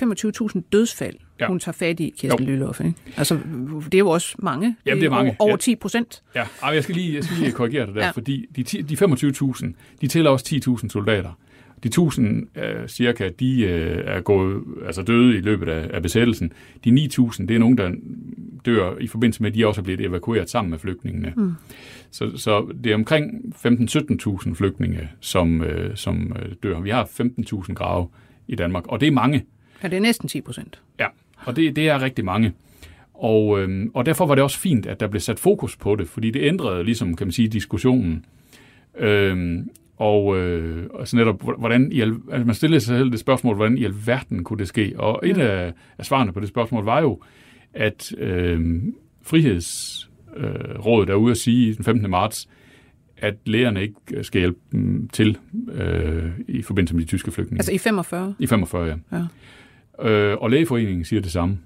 25.000 dødsfald, Ja. ja. hun tager fat i, Kirsten Jo. Lylloff, ikke? Altså, det er jo også mange. Jamen, det er mange. Over, over Ja. 10 procent. Ja, ej, jeg skal lige, jeg skal lige korrigere det der, ja. Ja. fordi de, de 25.000, de tæller også 10.000 soldater. De 1000 øh, cirka, de øh, er gået, altså døde i løbet af, af besættelsen. De 9.000, det er nogen, der dør i forbindelse med, at de også er blevet evakueret sammen med flygtningene. Mm. Så, så det er omkring 15-17.000 flygtninge, som, øh, som øh, dør. Vi har 15.000 grave i Danmark, og det er mange. Ja, det er næsten 10 procent. Ja, og det, det er rigtig mange. Og, øhm, og derfor var det også fint, at der blev sat fokus på det, fordi det ændrede ligesom, kan man sige, diskussionen. Øhm, og øh, altså netop, hvordan i al, altså man stillede sig selv det spørgsmål, hvordan i alverden kunne det ske? Og et af, af svarene på det spørgsmål var jo, at øh, Frihedsrådet øh, er ude at sige den 15. marts, at lægerne ikke skal hjælpe dem til øh, i forbindelse med de tyske flygtninge. Altså i 45. I 45, ja. Ja. Øh, og lægeforeningen siger det samme.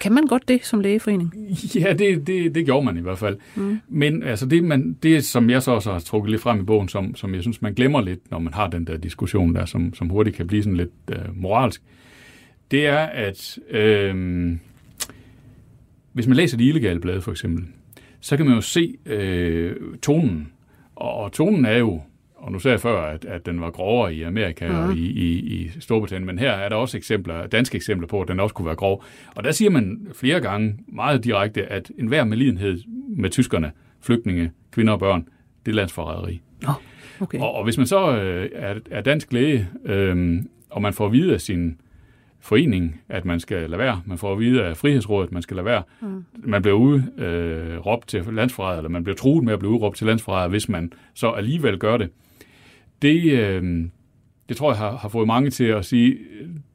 Kan man godt det som lægeforening? Ja, det, det, det gjorde man i hvert fald. Mm. Men altså det, man, det, som jeg så også har trukket lidt frem i bogen, som, som jeg synes, man glemmer lidt, når man har den der diskussion der, som, som hurtigt kan blive sådan lidt øh, moralsk, det er, at øh, hvis man læser de illegale blade for eksempel, så kan man jo se øh, tonen. Og, og tonen er jo, og nu sagde jeg før, at, at den var grovere i Amerika mm. og i, i, i Storbritannien, men her er der også eksempler, danske eksempler på, at den også kunne være grov. Og der siger man flere gange meget direkte, at enhver medlidenhed med tyskerne, flygtninge, kvinder og børn, det er landsforræderi. Nå, okay. Og, og hvis man så øh, er, er dansk læge, øh, og man får at vide af sin forening, at man skal lade være, man får at vide af Frihedsrådet, at man skal lade være, mm. man bliver ude øh, til landsforræder, eller man bliver truet med at blive udråbt til landsforræder, hvis man så alligevel gør det. Det, øh, det tror jeg har, har fået mange til at sige,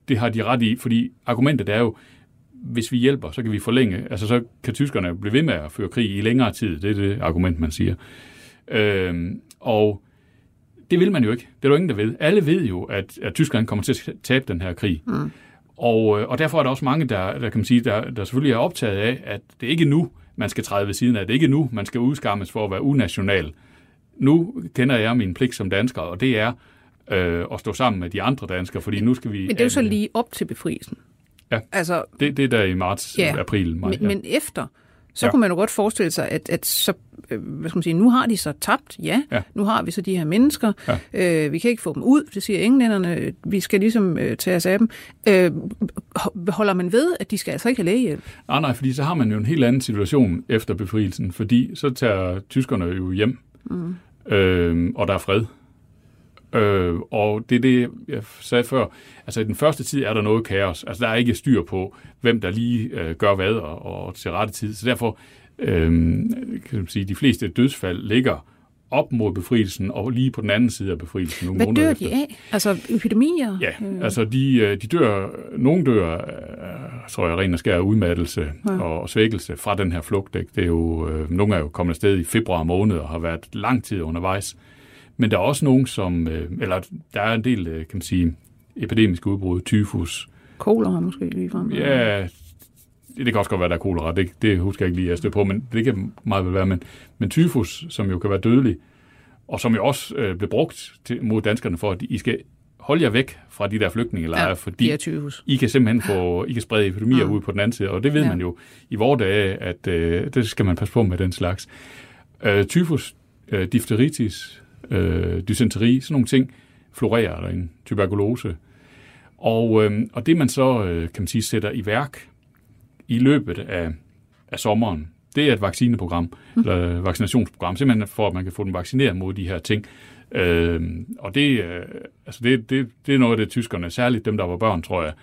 det har de ret i, fordi argumentet er jo, hvis vi hjælper, så kan vi forlænge, altså så kan tyskerne blive ved med at føre krig i længere tid, det er det argument, man siger. Øh, og det vil man jo ikke. Det er der jo ingen, der ved. Alle ved jo, at, at Tyskland kommer til at tabe den her krig. Mm. Og, øh, og derfor er der også mange, der, der kan man sige, der, der selvfølgelig er optaget af, at det er ikke nu, man skal træde ved siden af. Det er ikke nu, man skal udskammes for at være unational. Nu kender jeg min pligt som dansker, og det er øh, at stå sammen med de andre danskere, fordi nu skal vi... Men det er jo så lige op til befrielsen. Ja. Altså, Det, det er der i marts, Ja. april. Maj, men, men efter, så Ja. ja. kunne man jo godt forestille sig, at, at så, øh, hvad skal man sige, nu har de så tabt, ja. Ja. Nu har vi så de her mennesker. Ja. Øh, vi kan ikke få dem ud, det siger englænderne. Vi skal ligesom øh, tage os af dem. Øh, ho- holder man ved, at de skal altså ikke have lægehjælp? Nej, nej, fordi så har man jo en helt anden situation efter befrielsen, fordi så tager tyskerne jo hjem, mm øh, og der er fred. Øh, og det er det, jeg sagde før. Altså i den første tid er der noget kaos. Altså der er ikke styr på, hvem der lige øh, gør hvad og, og til rette tid. Så derfor øh, kan man sige, de fleste dødsfald ligger op mod befrielsen og lige på den anden side af befrielsen. Nogle Hvad måneder dør efter. de af? Altså epidemier? Ja, altså de, øh, de dør, nogen dør, øh, tror jeg, ren og skær udmattelse ja. og, svækkelse fra den her flugt. Ikke? Det er jo, øh, nogle er jo kommet afsted i februar måned og har været lang tid undervejs. Men der er også nogen, som, øh, eller der er en del, øh, kan man sige, epidemiske udbrud, tyfus. Kolera måske lige frem. Ja, det kan også godt være, der er kolera. Det, det husker jeg ikke lige at støtte på, men det kan meget vel være. Men, men tyfus, som jo kan være dødelig, og som jo også øh, blev brugt til, mod danskerne for, at I skal holde jer væk fra de der flygtningelejre, ja, fordi. I kan simpelthen få, I kan sprede epidemier Mm. ud på den anden side, og det ved Ja. man jo i vores dage, at øh, det skal man passe på med den slags. Øh, tyfus, øh, difteritis, øh, dysenteri, sådan nogle ting florerer en tuberkulose. Og, øh, og det man så, øh, kan man sige, sætter i værk i løbet af, af sommeren, det er et vaccineprogram, mm. eller vaccinationsprogram, simpelthen for, at man kan få dem vaccineret mod de her ting. Øh, og det, øh, altså det, det, det er noget af det, tyskerne, særligt dem, der var børn, tror jeg,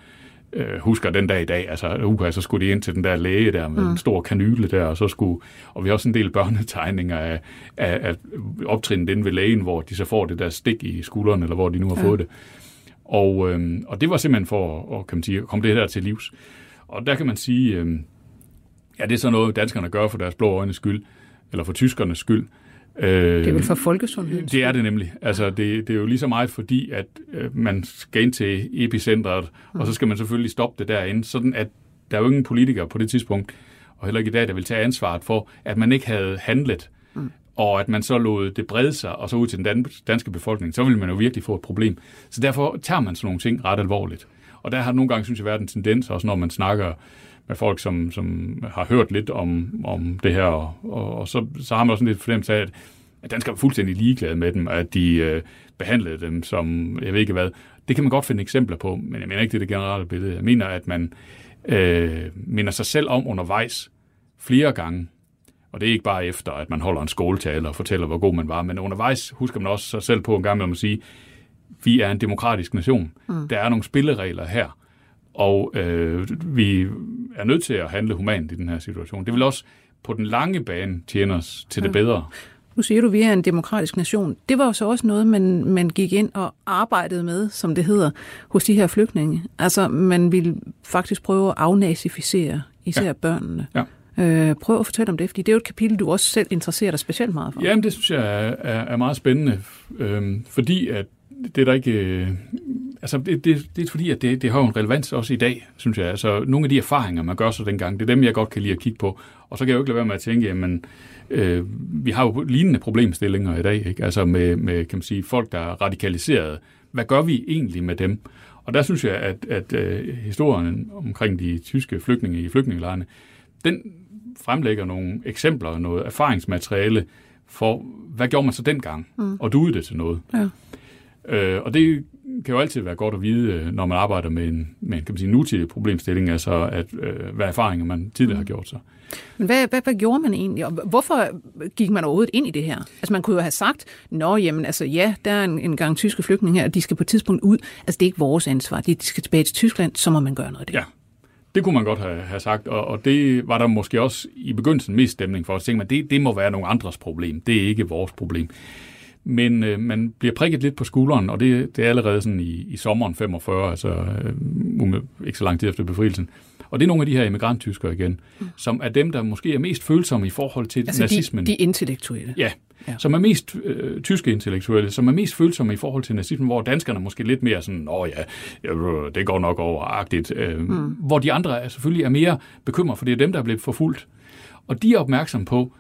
øh, husker den dag i dag. Altså, uha, så skulle de ind til den der læge der med mm. en stor kanyle der, og så skulle, og vi har også en del børnetegninger af, af, af optrinnet inde ved lægen, hvor de så får det der stik i skulderen, eller hvor de nu har ja. fået det. Og, øh, og det var simpelthen for at, kan man sige, at komme det her til livs. Og der kan man sige, øh, ja, det er så noget, danskerne gør for deres blå øjnes skyld, eller for tyskernes skyld. Øh, Det er vel for folkesundheden. det er det nemlig. Altså, det, det er jo lige så meget fordi, at øh, man skal ind til epicentret, mm. og så skal man selvfølgelig stoppe det derinde, sådan at der er jo ingen politikere på det tidspunkt, og heller ikke i dag, der vil tage ansvaret for, at man ikke havde handlet. Mm. og at man så lod det brede sig, og så ud til den dan- danske befolkning, så ville man jo virkelig få et problem. Så derfor tager man sådan nogle ting ret alvorligt. Og der har nogle gange, synes jeg, været en tendens, også når man snakker med folk, som, som har hørt lidt om, om det her, og, og så, så har man også lidt fornemmelse af, at, at danskere er fuldstændig ligeglade med dem, at de øh, behandlede dem som, jeg ved ikke hvad. Det kan man godt finde eksempler på, men jeg mener ikke, det er det generelle billede. Jeg mener, at man øh, minder sig selv om undervejs flere gange, og det er ikke bare efter, at man holder en skoletale og fortæller, hvor god man var, men undervejs husker man også sig selv på en gang med at sige, vi er en demokratisk nation. Mm. Der er nogle spilleregler her, og øh, vi er nødt til at handle humant i den her situation. Det vil også på den lange bane tjene os til det bedre. Nu siger du, at vi er en demokratisk nation. Det var jo så også noget, man, man gik ind og arbejdede med, som det hedder, hos de her flygtninge. Altså, man ville faktisk prøve at afnazificere især ja. børnene. Ja. Øh, prøv at fortælle om det, fordi det er jo et kapitel, du også selv interesserer dig specielt meget for. Jamen, det synes jeg er, er, er meget spændende, øh, fordi at det er der ikke... Øh, altså, det, det, det er fordi, at det, det har jo en relevans også i dag, synes jeg. Altså, nogle af de erfaringer, man gør så dengang, det er dem, jeg godt kan lide at kigge på. Og så kan jeg jo ikke lade være med at tænke, jamen, øh, vi har jo lignende problemstillinger i dag, ikke? Altså med, med, kan man sige, folk, der er radikaliseret. Hvad gør vi egentlig med dem? Og der synes jeg, at, at uh, historien omkring de tyske flygtninge i flygtningelejrene, den fremlægger nogle eksempler, noget erfaringsmateriale for, hvad gjorde man så dengang, mm. og duede det til noget. Ja. Øh, og det kan jo altid være godt at vide, øh, når man arbejder med en, med en kan man sige, nutidig problemstilling, altså at, øh, hvad erfaringer man tidligere mm. har gjort sig. Men hvad, hvad, hvad gjorde man egentlig, og hvorfor gik man overhovedet ind i det her? Altså man kunne jo have sagt, nå jamen altså ja, der er en, en gang tyske flygtninge her, og de skal på et tidspunkt ud. Altså det er ikke vores ansvar, de skal tilbage til Tyskland, så må man gøre noget af det. Ja, det kunne man godt have, have sagt, og, og det var der måske også i begyndelsen mest stemning for. Så tænkte man, det, det må være nogle andres problem, det er ikke vores problem. Men øh, man bliver prikket lidt på skulderen, og det, det er allerede sådan i, i sommeren 45, altså øh, ikke så lang tid efter befrielsen. Og det er nogle af de her emigranttyskere igen, mm. som er dem, der måske er mest følsomme i forhold til altså nazismen. De, de intellektuelle. Ja, ja, som er mest øh, tyske intellektuelle, som er mest følsomme i forhold til nazismen, hvor danskerne måske lidt mere sådan, åh ja, det går nok overagtigt, øh, mm. hvor de andre er, selvfølgelig er mere bekymret, for det er dem, der er blevet forfulgt. Og de er opmærksomme på,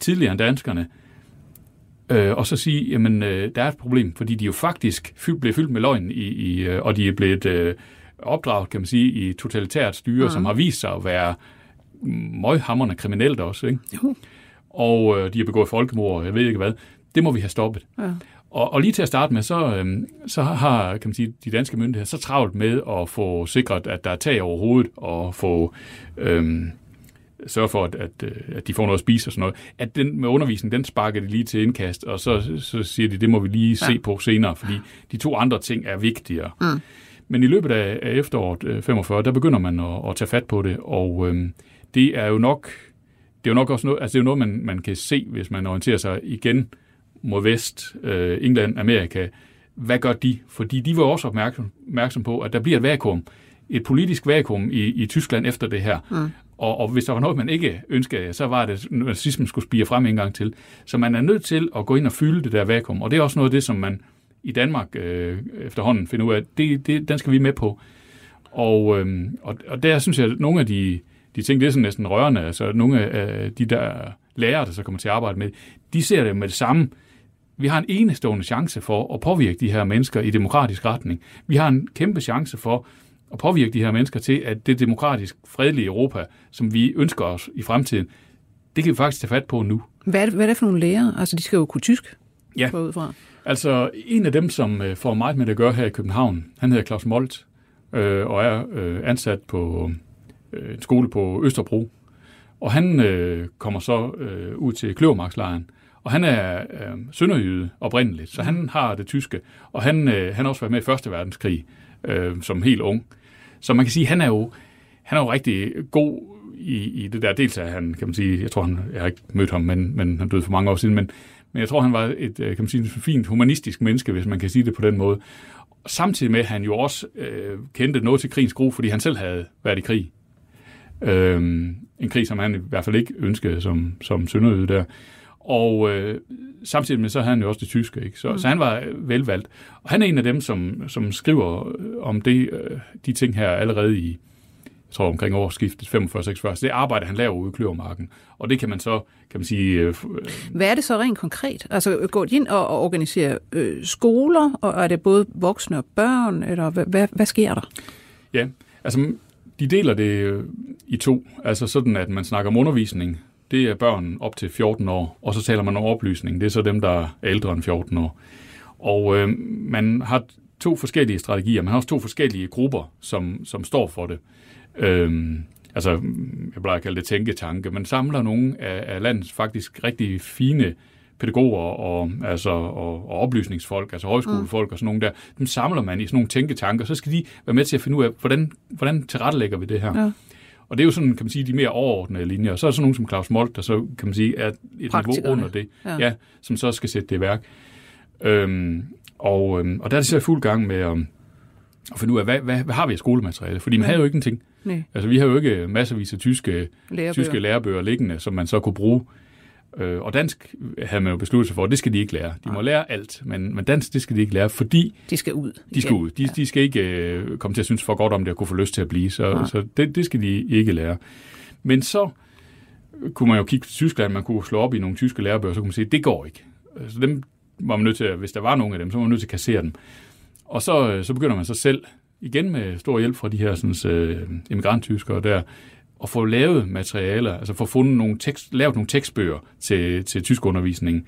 tidligere end danskerne, øh, og så sige, jamen, øh, der er et problem, fordi de jo faktisk fyld, blev fyldt med løgn, i, i, øh, og de er blevet øh, opdraget, kan man sige, i totalitært styre, mm. som har vist sig at være møghamrende kriminelt også. Ikke? Jo. Og øh, de har begået folkemord, jeg ved ikke hvad. Det må vi have stoppet. Ja. Og, og lige til at starte med, så, øhm, så har kan man sige, de danske myndigheder så travlt med at få sikret, at der er tag over hovedet, og få øhm, sørge for, at, at, øh, at de får noget at spise og sådan noget. At den med undervisning, den sparker de lige til indkast, og så, så siger de, det må vi lige ja. se på senere, fordi de to andre ting er vigtigere. Mm. Men i løbet af, af efteråret 45, øh, der begynder man at, at tage fat på det, og øhm, det er jo nok det er jo nok også noget, altså det er jo noget, man, man kan se, hvis man orienterer sig igen mod vest, øh, England, Amerika. Hvad gør de? Fordi de var også opmærksom, opmærksom på, at der bliver et vakuum, et politisk vakuum i, i Tyskland efter det her. Mm. Og, og hvis der var noget, man ikke ønskede, så var det, at nazismen skulle spire frem en gang til. Så man er nødt til at gå ind og fylde det der vakuum. Og det er også noget af det, som man i Danmark øh, efterhånden finder ud af, det, det, den skal vi med på. Og, øh, og, og der synes jeg, at nogle af de, de ting, det er sådan næsten rørende. Altså nogle af de der lærere, der så kommer til at arbejde med, de ser det med det samme. Vi har en enestående chance for at påvirke de her mennesker i demokratisk retning. Vi har en kæmpe chance for at påvirke de her mennesker til, at det demokratisk, fredelige Europa, som vi ønsker os i fremtiden, det kan vi faktisk tage fat på nu. Hvad er det, hvad er det for nogle lærere? Altså, de skal jo kunne tysk ja. ud fra. Altså, en af dem, som øh, får meget med det at gøre her i København, han hedder Claus Molt, øh, og er øh, ansat på øh, en skole på Østerbro. Og han øh, kommer så øh, ud til Kløvermarkslejren. Og han er øh, sønderjyde oprindeligt, så han har det tyske. Og han, øh, han har også været med i Første Verdenskrig øh, som helt ung. Så man kan sige, han er jo, han er jo rigtig god i, i det der. Dels er han, kan man sige, jeg tror, han, jeg har ikke mødt ham, men, men han døde for mange år siden, men, men jeg tror, han var et, øh, kan man sige, et fint humanistisk menneske, hvis man kan sige det på den måde. Samtidig med, at han jo også øh, kendte noget til krigens gru, fordi han selv havde været i krig. Øh, en krig, som han i hvert fald ikke ønskede som, som sønderøde der. Og øh, samtidig med, så havde han jo også det tyske, ikke? Så, mm. så han var velvalgt. Og han er en af dem, som, som skriver om det, øh, de ting her allerede i, jeg tror omkring årsskiftet 45-46. Så det arbejde, han laver ude i Kløvermarken. Og det kan man så, kan man sige... Øh, Hvad er det så rent konkret? Altså går de ind og, og organiserer øh, skoler, og er det både voksne og børn, eller hvad, hvad, hvad sker der? Ja, altså de deler det øh, i to. Altså sådan, at man snakker om undervisning, det er børn op til 14 år, og så taler man om oplysning, det er så dem, der er ældre end 14 år. Og øh, man har to forskellige strategier. Man har også to forskellige grupper, som, som står for det. Øhm, altså, jeg plejer at kalde det tænketanke. Man samler nogle af, af landets faktisk rigtig fine pædagoger og, altså, og, og oplysningsfolk, altså højskolefolk mm. og sådan nogle der, dem samler man i sådan nogle tænketanker, så skal de være med til at finde ud af, hvordan, hvordan tilrettelægger vi det her. Ja. Og det er jo sådan, kan man sige, de mere overordnede linjer. Og så er der sådan nogen som Claus Molt, der så, kan man sige, er et niveau under det, ja. Ja, som så skal sætte det i værk. Øhm, og, øhm, og der er det så fuld gang med at, at finde ud af, hvad, hvad, hvad har vi af skolemateriale? Fordi man havde jo ikke en ting. Nej. Altså, vi har jo ikke masservis af tyske lærebøger. tyske lærebøger liggende, som man så kunne bruge. Øh, og dansk havde man jo besluttet sig for, at det skal de ikke lære. De må lære alt, men, men dansk, det skal de ikke lære, fordi... De skal ud. De skal ud. De, ja. de skal ikke øh, komme til at synes for godt om det, og kunne få lyst til at blive. Så, ja. så det, det skal de ikke lære. Men så kunne man jo kigge til Tyskland, man kunne slå op i nogle tyske lærebøger, så kunne man sige, at det går ikke. Så dem var man nødt til, hvis der var nogen af dem, så var man nødt til at kassere dem. Og så, øh, så begynder man så selv, igen med stor hjælp fra de her sådan, øh, emigranttyskere der, at få lavet materialer, altså få fundet nogle tekst, lavet nogle tekstbøger til, til tyskundervisning,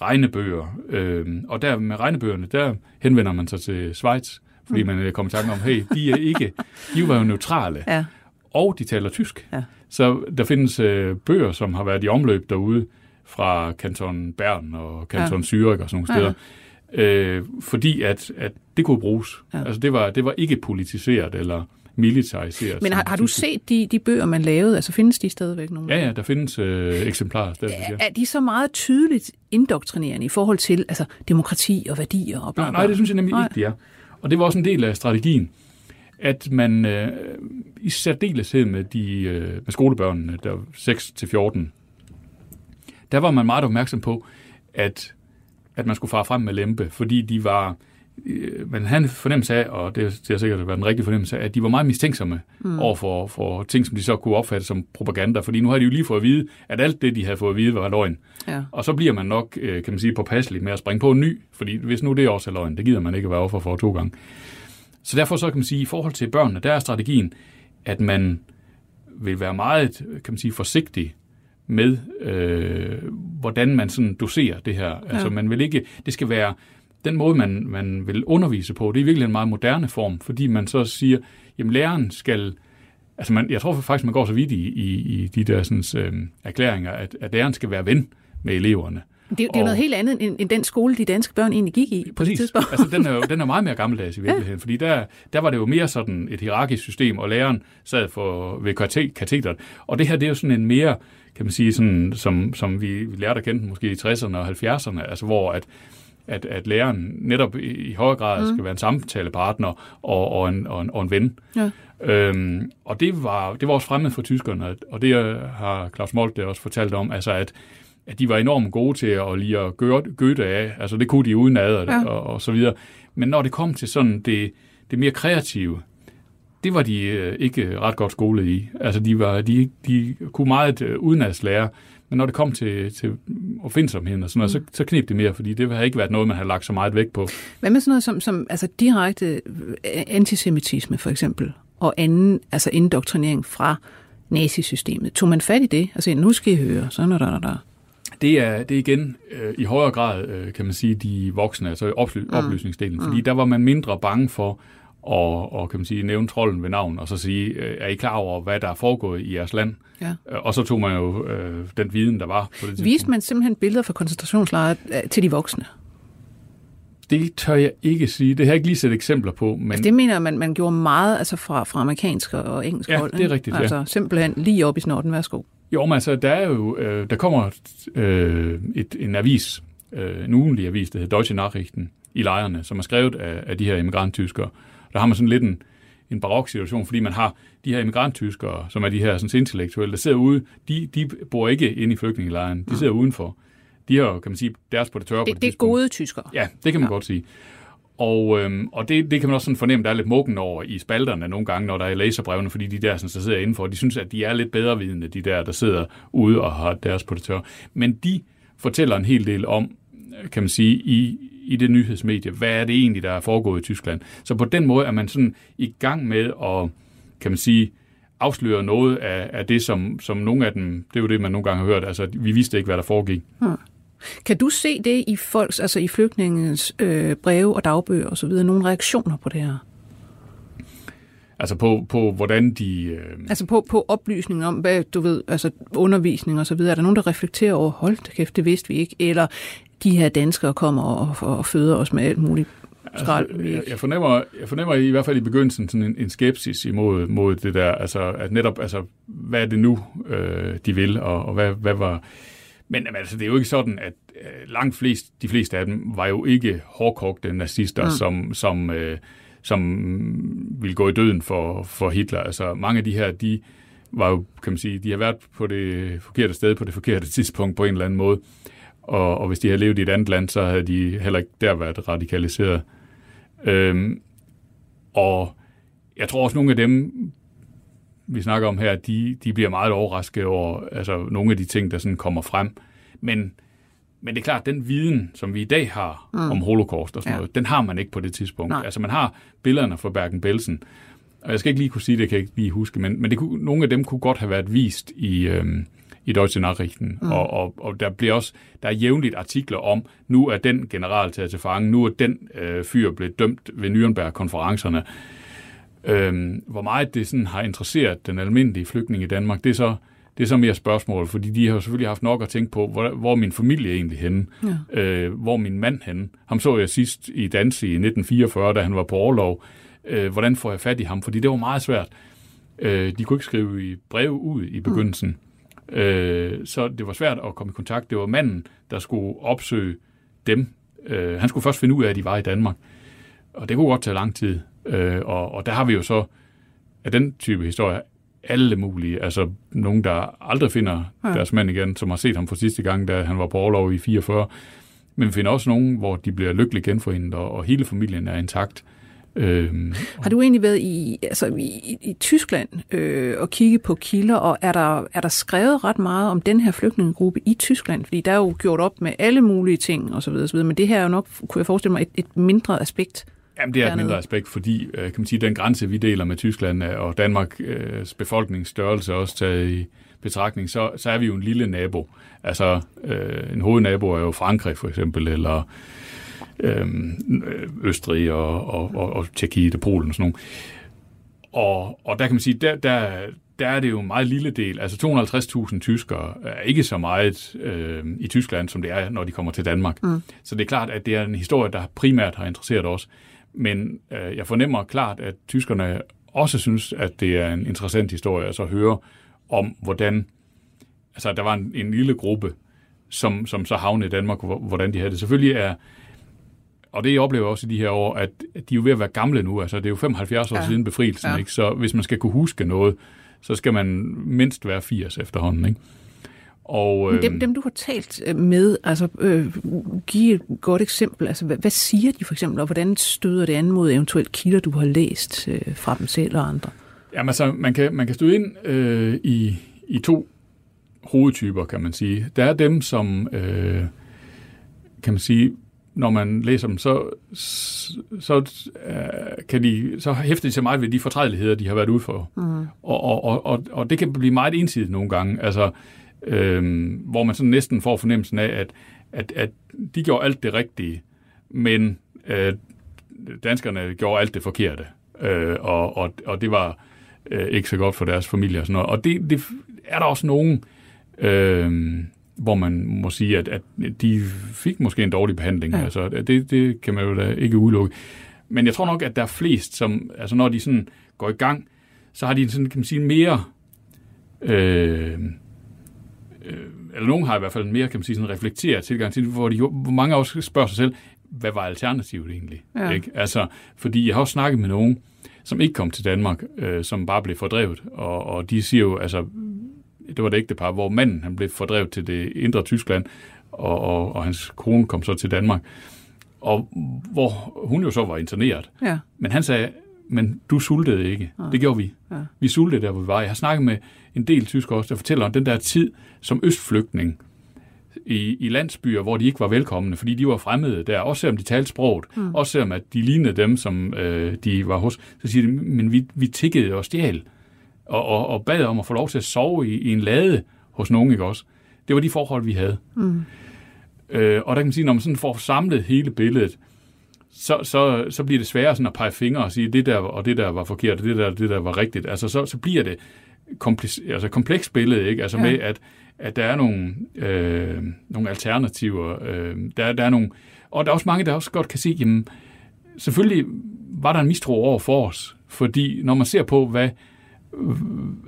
regnebøger, øh, og der med regnebøgerne, der henvender man sig til Schweiz, fordi mm. man kommer i tanke om, hey, de er ikke, de var jo neutrale, ja. og de taler tysk. Ja. Så der findes øh, bøger, som har været i omløb derude, fra kanton Bern og kanton ja. Zürich og sådan nogle steder. Ja. Øh, fordi at, at det kunne bruges. Ja. Altså det var, det var ikke politiseret eller militariseret. Men har, har du set de, de bøger, man lavede? Altså findes de stadigvæk nogle? Ja, ja, der findes øh, eksemplarer stadigvæk. Ja. Er de så meget tydeligt indoktrinerende i forhold til altså, demokrati og værdier? Og bla, bla? Nej, nej, det synes jeg nemlig nej. ikke, de er. Og det var også en del af strategien, at man øh, i særdeleshed med, de, øh, med skolebørnene, der 6-14, der var man meget opmærksom på, at, at man skulle fare frem med lempe, fordi de var, man havde en fornemmelse af, og det, det har sikkert været en rigtig fornemmelse af, at de var meget mistænksomme mm. over for, for ting, som de så kunne opfatte som propaganda, fordi nu har de jo lige fået at vide, at alt det, de havde fået at vide, var løgn. Ja. Og så bliver man nok, øh, kan man sige, påpasselig med at springe på en ny, fordi hvis nu det også er løgn, det gider man ikke at være offer for to gange. Så derfor så kan man sige, i forhold til børnene, der er strategien, at man vil være meget, kan man sige, forsigtig med, øh, hvordan man sådan doserer det her. Ja. Altså man vil ikke, det skal være den måde, man, man vil undervise på, det er virkelig en meget moderne form, fordi man så siger, jamen læreren skal, altså man, jeg tror faktisk, man går så vidt i, i, i de der sådan, øh, erklæringer, at, at læreren skal være ven med eleverne. Det, det er jo noget helt andet end, end den skole, de danske børn egentlig gik i. Præcis. altså, den er, jo, den er meget mere gammeldags i virkeligheden, ja. fordi der, der var det jo mere sådan et hierarkisk system, og læreren sad for, ved katedret. Og det her, det er jo sådan en mere, kan man sige, sådan, som, som vi lærte at kende måske i 60'erne og 70'erne, altså hvor at, at, at læreren netop i, i højere grad mm. skal være en samtalepartner og, og, en, og, en, og en ven. Ja. Øhm, og det var, det var også fremmed for tyskerne, og det har Claus Molt også fortalt om, altså at at de var enormt gode til at lige at gøre Goethe af. Altså det kunne de uden ad og, ja. og, og så videre. Men når det kom til sådan det, det mere kreative, det var de øh, ikke ret godt skolet i. Altså de, var, de, de kunne meget øh, udenadslære, men når det kom til, til opfindsomheden og sådan noget, mm. så, så knep det mere, fordi det har ikke været noget, man har lagt så meget vægt på. Hvad med sådan noget som, som altså direkte øh, antisemitisme for eksempel, og anden altså indoktrinering fra nazisystemet? Tog man fat i det? Altså nu skal I høre, sådan er der, der, der. Det er, det er igen øh, i højere grad, øh, kan man sige, de voksne, altså oply- mm. oplysningsdelen. Fordi mm. der var man mindre bange for at og, kan man sige, nævne trolden ved navn, og så sige, øh, er I klar over, hvad der er foregået i jeres land? Ja. Øh, og så tog man jo øh, den viden, der var på det tidspunkt. Viste man simpelthen billeder fra koncentrationslejre øh, til de voksne? Det tør jeg ikke sige. Det har jeg ikke lige set eksempler på. Men... Altså, det mener man, man gjorde meget altså fra, fra amerikansk og engelsk ja, hold. det er rigtigt, Altså ja. simpelthen lige op i snorten. Værsgo. Jo, men altså, der er jo, øh, der kommer øh, et, en avis, øh, en ugenlig avis, der hedder Deutsche Nachrichten, i lejrene, som er skrevet af, af de her emigranttyskere. Der har man sådan lidt en, en barok situation, fordi man har de her emigranttyskere, som er de her sådan, intellektuelle, der sidder ude, de, de bor ikke inde i flygtningelejren, de sidder udenfor. De har kan man sige, deres på det tørre det, på det Det er gode tyskere. Ja, det kan man ja. godt sige. Og, øhm, og det, det kan man også sådan fornemme, der er lidt mukken over i spalterne nogle gange, når der er læserbrevene, fordi de der, sådan, der sidder indenfor, de synes, at de er lidt bedre vidende, de der, der sidder ude og har deres på det tørre. Men de fortæller en hel del om, kan man sige, i, i det nyhedsmedie, hvad er det egentlig, der er foregået i Tyskland. Så på den måde er man sådan i gang med at, kan man sige, afsløre noget af, af det, som, som nogle af dem, det er jo det, man nogle gange har hørt, altså vi vidste ikke, hvad der foregik. Hmm. Kan du se det i folks, altså i flygtningens øh, breve og dagbøger osv., nogle reaktioner på det her? Altså på, på hvordan de... Øh... Altså på, på oplysning om, hvad du ved, altså undervisning og så videre. Er der nogen, der reflekterer over, hold da kæft, det vidste vi ikke, eller de her danskere kommer og, og føder os med alt muligt skrald. Altså, jeg, jeg, fornemmer, jeg fornemmer i hvert fald i begyndelsen sådan en, en skepsis imod mod det der, altså at netop, altså, hvad er det nu, øh, de vil, og, og hvad, hvad var... Men altså, det er jo ikke sådan, at øh, langt flest, de fleste af dem var jo ikke hårdkogte nazister, mm. som, som, øh, som ville gå i døden for, for Hitler. Altså mange af de her, de var jo, kan man sige, de har været på det forkerte sted på det forkerte tidspunkt på en eller anden måde. Og, og hvis de havde levet i et andet land, så havde de heller ikke der været radikaliseret. Øhm, og jeg tror også, nogle af dem, vi snakker om her, de, de bliver meget overrasket over altså, nogle af de ting, der sådan kommer frem. Men, men det er klart, den viden, som vi i dag har mm. om holocaust og sådan ja. noget, den har man ikke på det tidspunkt. Nej. Altså man har billederne fra Bergen-Belsen, og jeg skal ikke lige kunne sige det, kan jeg ikke lige huske, men, men det kunne, nogle af dem kunne godt have været vist i, øhm, i Deutsche Nachrichten. Mm. Og, og, og der bliver også der er jævnligt artikler om, nu er den general taget til fange, nu er den øh, fyr blevet dømt ved Nürnberg-konferencerne. Øhm, hvor meget det sådan har interesseret den almindelige flygtning i Danmark, det er så det er så mere spørgsmål, fordi de har selvfølgelig haft nok at tænke på, hvor, hvor min familie egentlig henne? Ja. Øh, hvor min mand henne? Ham så jeg sidst i Danse i 1944, da han var på overlov. Øh, hvordan får jeg fat i ham? Fordi det var meget svært. Øh, de kunne ikke skrive i brev ud i begyndelsen. Mm. Øh, så det var svært at komme i kontakt. Det var manden, der skulle opsøge dem. Øh, han skulle først finde ud af, at de var i Danmark. Og det kunne godt tage lang tid. Øh, og, og der har vi jo så af den type historie alle mulige. Altså nogen, der aldrig finder ja. deres mand igen, som har set ham for sidste gang, da han var på overlov i 44. Men vi finder også nogen, hvor de bliver lykkeligt genforenet, og, og hele familien er intakt. Øhm, har du egentlig været i, altså i, i Tyskland øh, og kigge på kilder, og er der, er der skrevet ret meget om den her flygtningegruppe i Tyskland? Fordi der er jo gjort op med alle mulige ting osv., osv. men det her er jo nok, kunne jeg forestille mig, et, et mindre aspekt. Jamen, det er et mindre aspekt, fordi øh, kan man sige, den grænse, vi deler med Tyskland og Danmarks øh, befolkningsstørrelse også taget i betragtning, så, så er vi jo en lille nabo. Altså, øh, en hovednabo er jo Frankrig for eksempel, eller Øhm, Østrig og, og, og, og Tjekkiet og Polen og sådan nogle. Og, og der kan man sige, der, der, der er det jo en meget lille del. Altså 250.000 tyskere er ikke så meget øh, i Tyskland, som det er, når de kommer til Danmark. Mm. Så det er klart, at det er en historie, der primært har interesseret os. Men øh, jeg fornemmer klart, at tyskerne også synes, at det er en interessant historie altså at høre om, hvordan altså, der var en, en lille gruppe, som, som så havnede i Danmark, hvordan de havde det. Selvfølgelig er og det jeg oplever også i de her år, at de er jo ved at være gamle nu. Altså, det er jo 75 år ja. siden befrielsen, ja. ikke? så hvis man skal kunne huske noget, så skal man mindst være 80 efterhånden. Ikke? Og, øh, dem, øhm, dem, du har talt øh, med, altså øh, giv et godt eksempel. Altså, hvad, hvad siger de for eksempel, og hvordan støder det an mod eventuelt kilder, du har læst øh, fra dem selv og andre? Jamen altså, man kan, man kan støde ind øh, i, i to hovedtyper, kan man sige. Der er dem, som, øh, kan man sige, når man læser dem, så, så, uh, kan de, så hæfter de sig meget ved de fortrædeligheder, de har været ude for. Mm. Og, og, og, og det kan blive meget ensidigt nogle gange, altså, øhm, hvor man sådan næsten får fornemmelsen af, at, at, at de gjorde alt det rigtige, men øh, danskerne gjorde alt det forkerte. Øh, og, og, og det var øh, ikke så godt for deres familie og sådan noget. Og det, det er der også nogen, øh, hvor man må sige, at, at de fik måske en dårlig behandling. Ja. Altså, det, det kan man jo da ikke udelukke. Men jeg tror nok, at der er flest, som, altså når de sådan går i gang, så har de sådan, kan man sige, mere... Øh, øh, eller nogen har i hvert fald en mere, kan man sige, sådan reflekteret tilgang til hvor, de, hvor mange også spørger sig selv, hvad var alternativet egentlig? Ja. Ikke? Altså, fordi jeg har også snakket med nogen, som ikke kom til Danmark, øh, som bare blev fordrevet, og, og de siger jo, altså, det var det ægtepar, hvor manden han blev fordrevet til det indre Tyskland, og, og, og hans kone kom så til Danmark. og hvor hun jo så var interneret. Ja. Men han sagde, men du sultede ikke. Ja. Det gjorde vi. Ja. Vi sultede der, hvor vi var. Jeg har snakket med en del tyskere også, der fortæller om den der tid som østflygtning i, i landsbyer, hvor de ikke var velkomne, fordi de var fremmede der, også selvom de talte sproget, mm. også selvom at de lignede dem, som øh, de var hos. Så siger de, men vi, vi tikkede og stjal, og, og, og bad om at få lov til at sove i, i en lade hos nogen, ikke også? Det var de forhold, vi havde. Mm. Øh, og der kan man sige, når man sådan får samlet hele billedet, så, så, så bliver det sværere sådan at pege fingre og sige, det der og det der var forkert, og det der, det der var rigtigt. Altså, så, så bliver det kompleks, altså kompleks billede, ikke? Altså Ja. med, at, at der er nogle, øh, nogle alternativer. Øh, der, der er nogle, og der er også mange, der også godt kan se, jamen, selvfølgelig var der en mistro over for os, fordi når man ser på, hvad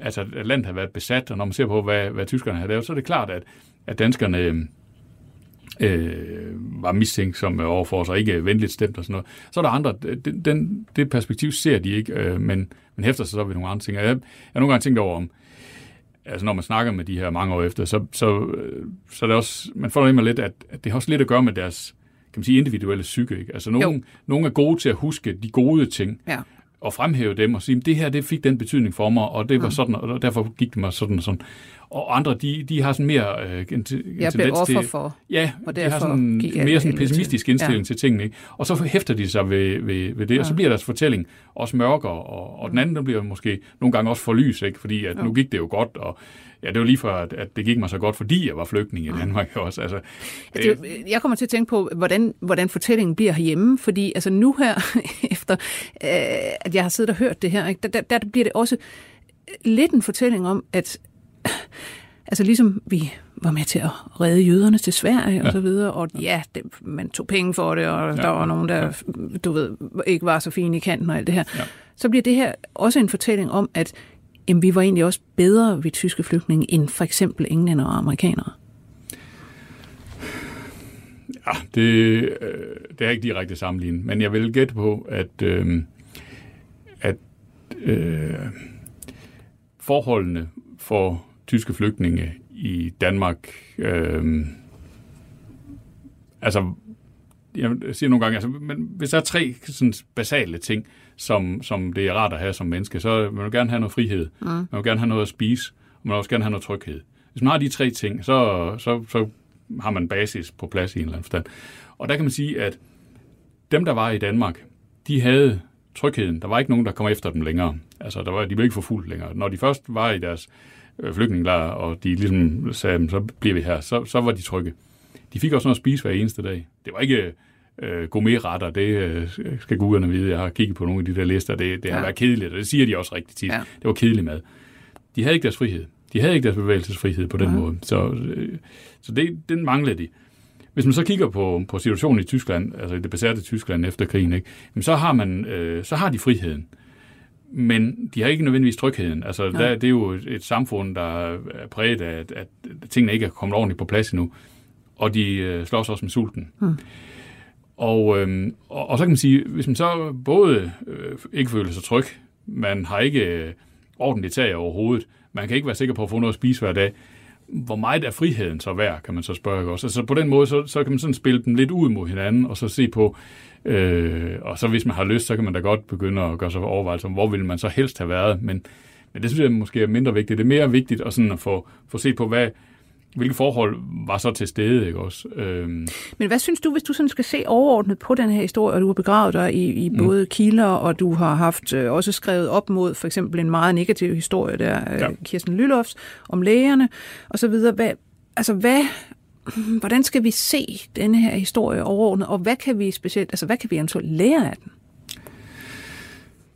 altså, landet har været besat, og når man ser på, hvad, hvad tyskerne har lavet, så er det klart, at, at danskerne øh, var mistænksomme overfor os, og ikke venligt stemt og sådan noget. Så er der andre, den, den, det perspektiv ser de ikke, øh, men, men hæfter sig så ved nogle andre ting. Og Jeg, jeg har nogle gange tænkt over, om, altså når man snakker med de her mange år efter, så, så, øh, så er det også, man får nemlig lidt, at, at det har også lidt at gøre med deres kan man sige, individuelle psyke. Ikke? Altså nogen, nogen er gode til at huske de gode ting, Ja. Og fremhæve dem og sige, det her det fik den betydning for mig, og det var sådan, og derfor gik det mig sådan og sådan. Og andre, de, de har sådan mere øh, en, en Jeg tendens til... for. Ja, Og de har sådan mere sådan pessimistisk indstilling Ja. ja. til tingene. Ikke? Og så hæfter de sig ved, ved, ved det, ja. og så bliver deres fortælling også mørkere, og, og den anden den bliver måske nogle gange også for lys, ikke? fordi at nu gik det jo godt, og ja, det var lige for, at, at det gik mig så godt, fordi jeg var flygtning i Danmark også. Altså, Altså, jeg kommer til at tænke på, hvordan, hvordan fortællingen bliver herhjemme, fordi altså nu her, efter øh, at jeg har siddet og hørt det her, ikke, der, der, der bliver det også lidt en fortælling om, at altså ligesom vi var med til at redde jøderne til Sverige ja. og så videre, og ja, det, man tog penge for det, og ja. der var nogen, der, du ved, ikke var så fine i kanten og alt det her, Ja. så bliver det her også en fortælling om, at jamen, vi var egentlig også bedre ved tyske flygtninge end for eksempel englænder og amerikanere. Ja, det, øh, det er ikke direkte sammenlignet, men jeg vil gætte på, at, øh, at øh, forholdene for tyske flygtninge i Danmark, øh, altså, jeg siger nogle gange, altså, men hvis der er tre sådan basale ting, som, som det er rart at have som menneske, så man vil gerne have noget frihed, mm. man vil gerne have noget at spise, og man vil også gerne have noget tryghed. Hvis man har de tre ting, så, så, så har man basis på plads i en eller anden forstand. Og der kan man sige, at dem, der var i Danmark, de havde trygheden. Der var ikke nogen, der kom efter dem længere. Altså, der var, de blev ikke forfulgt længere. Når de først var i deres øh, flygtningelejr, og de ligesom sagde, "Jamen, så bliver vi her, så, så var de trygge. De fik også noget at spise hver eneste dag. Det var ikke øh, gourmetretter, det øh, skal guderne vide. Jeg har kigget på nogle af de der lister, det, det har Ja. været kedeligt, og det siger de også rigtig tit. Ja. Det var kedelig mad. De havde ikke deres frihed. De havde ikke deres bevægelsesfrihed på den Nej. måde. Så, øh, så det, den manglede de. Hvis man så kigger på, på situationen i Tyskland, altså i det besatte Tyskland efter krigen, ikke, jamen så, har man, øh, så har de friheden. Men de har ikke nødvendigvis trygheden. Altså, der, det er jo et, et samfund, der er præget af, at, at tingene ikke er kommet ordentligt på plads endnu. Og de øh, slås også med sulten. Hmm. Og, øh, og, og så kan man sige, hvis man så både øh, ikke føler sig tryg, man har ikke øh, ordentligt tag over hovedet, man kan ikke være sikker på at få noget at spise hver dag, hvor meget er friheden så værd, kan man så spørge også. Altså på den måde, så, så kan man sådan spille dem lidt ud mod hinanden, og så se på, øh, og så hvis man har lyst, så kan man da godt begynde at gøre sig overvejelser om, hvor vil man så helst have været, men, men det synes jeg måske er mindre vigtigt. Det er mere vigtigt at, sådan at få, få set på, hvad, hvilke forhold var så til stede, ikke også? Øhm, Men hvad synes du, hvis du sådan skal se overordnet på den her historie, og du har begravet dig i, i både kilder, og du har haft øh, også skrevet op mod for eksempel en meget negativ historie der, øh, Ja. Kirsten Lylofs, om lægerne, og så videre. Hvad, altså hvad, hvordan skal vi se denne her historie overordnet, og hvad kan vi specielt, altså hvad kan vi eventuelt lære af den?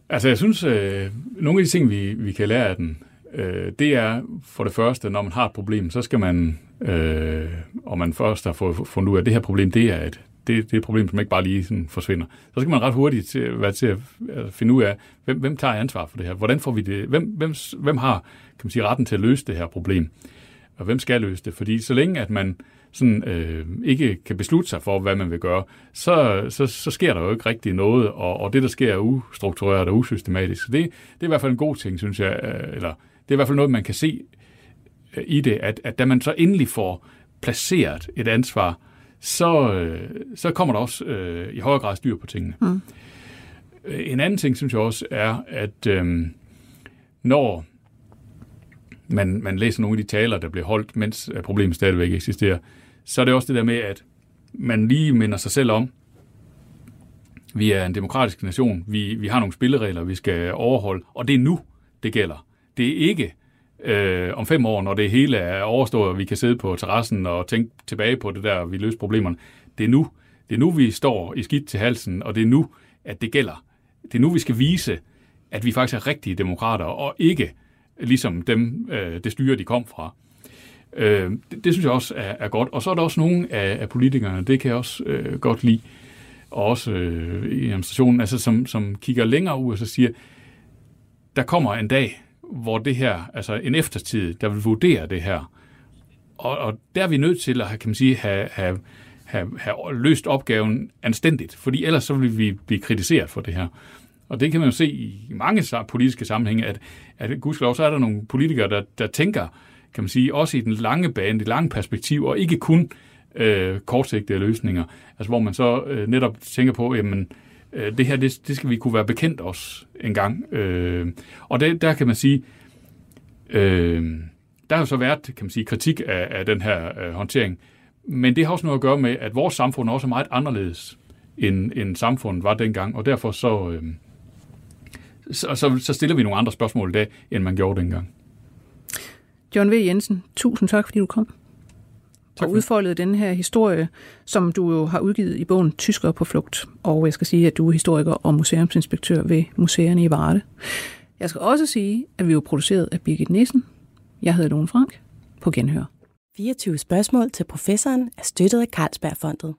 Altså, jeg synes, øh, nogle af de ting, vi, vi kan lære af den, øh, det er for det første, når man har et problem, så skal man, øh, og man først har fået fundet ud af, at det her problem, det er et, det, det er et problem, som ikke bare lige sådan forsvinder. Så skal man ret hurtigt til, være til at finde ud af, hvem, hvem tager ansvar for det her? Hvordan får vi det? Hvem, hvem, hvem har kan man sige, retten til at løse det her problem? Og hvem skal løse det? Fordi så længe, at man sådan, øh, ikke kan beslutte sig for, hvad man vil gøre, så, så, så sker der jo ikke rigtig noget, og, og det, der sker, er ustruktureret og usystematisk. Så det, det er i hvert fald en god ting, synes jeg, øh, eller det er i hvert fald noget, man kan se øh, i det, at, at da man så endelig får placeret et ansvar, så, øh, så kommer der også øh, i højere grad styr på tingene. Mm. En anden ting, synes jeg også, er, at øh, når man, man læser nogle af de taler, der bliver holdt, mens problemet stadigvæk eksisterer, så er det også det der med, at man lige minder sig selv om, vi er en demokratisk nation, vi, vi har nogle spilleregler, vi skal overholde, og det er nu, det gælder. Det er ikke øh, om fem år, når det hele er overstået, og vi kan sidde på terrassen og tænke tilbage på det der, vi løser problemerne. Det er nu. Det er nu, vi står i skidt til halsen, og det er nu, at det gælder. Det er nu, vi skal vise, at vi faktisk er rigtige demokrater, og ikke ligesom dem, øh, det styre, de kom fra. Øh, det, det synes jeg også er, er godt. Og så er der også nogle af, af politikerne, det kan jeg også øh, godt lide, og også øh, i administrationen, altså som, som kigger længere ud og så siger, der kommer en dag, hvor det her, altså en eftertid, der vil vurdere det her. Og, og der er vi nødt til at kan man sige, have, have, have, have løst opgaven anstændigt, fordi ellers så vil vi blive kritiseret for det her. Og det kan man jo se i mange politiske sammenhænge, at, at gudskelov, så er der nogle politikere, der, der tænker, kan man sige, også i den lange bane, det lange perspektiv, og ikke kun øh, kortsigtede løsninger. Altså hvor man så øh, netop tænker på, jamen, øh, Øh, det her, det, det skal vi kunne være bekendt os en gang. Øh, og det, der kan man sige, øh, der har jo så været, kan man sige, kritik af, af den her øh, håndtering, men det har også noget at gøre med, at vores samfund er også meget anderledes, end, end samfundet var dengang, og derfor så, øh, så, så, så stiller vi nogle andre spørgsmål i dag, end man gjorde dengang. John V. Jensen, tusind tak, fordi du kom. Tak og udfoldede den her historie, som du jo har udgivet i bogen Tysker på flugt. Og jeg skal sige, at du er historiker og museumsinspektør ved museerne i Varde. Jeg skal også sige, at vi er produceret af Birgit Nissen. Jeg hedder Lone Frank. På genhør. 24 spørgsmål til professoren er støttet af Carlsbergfondet.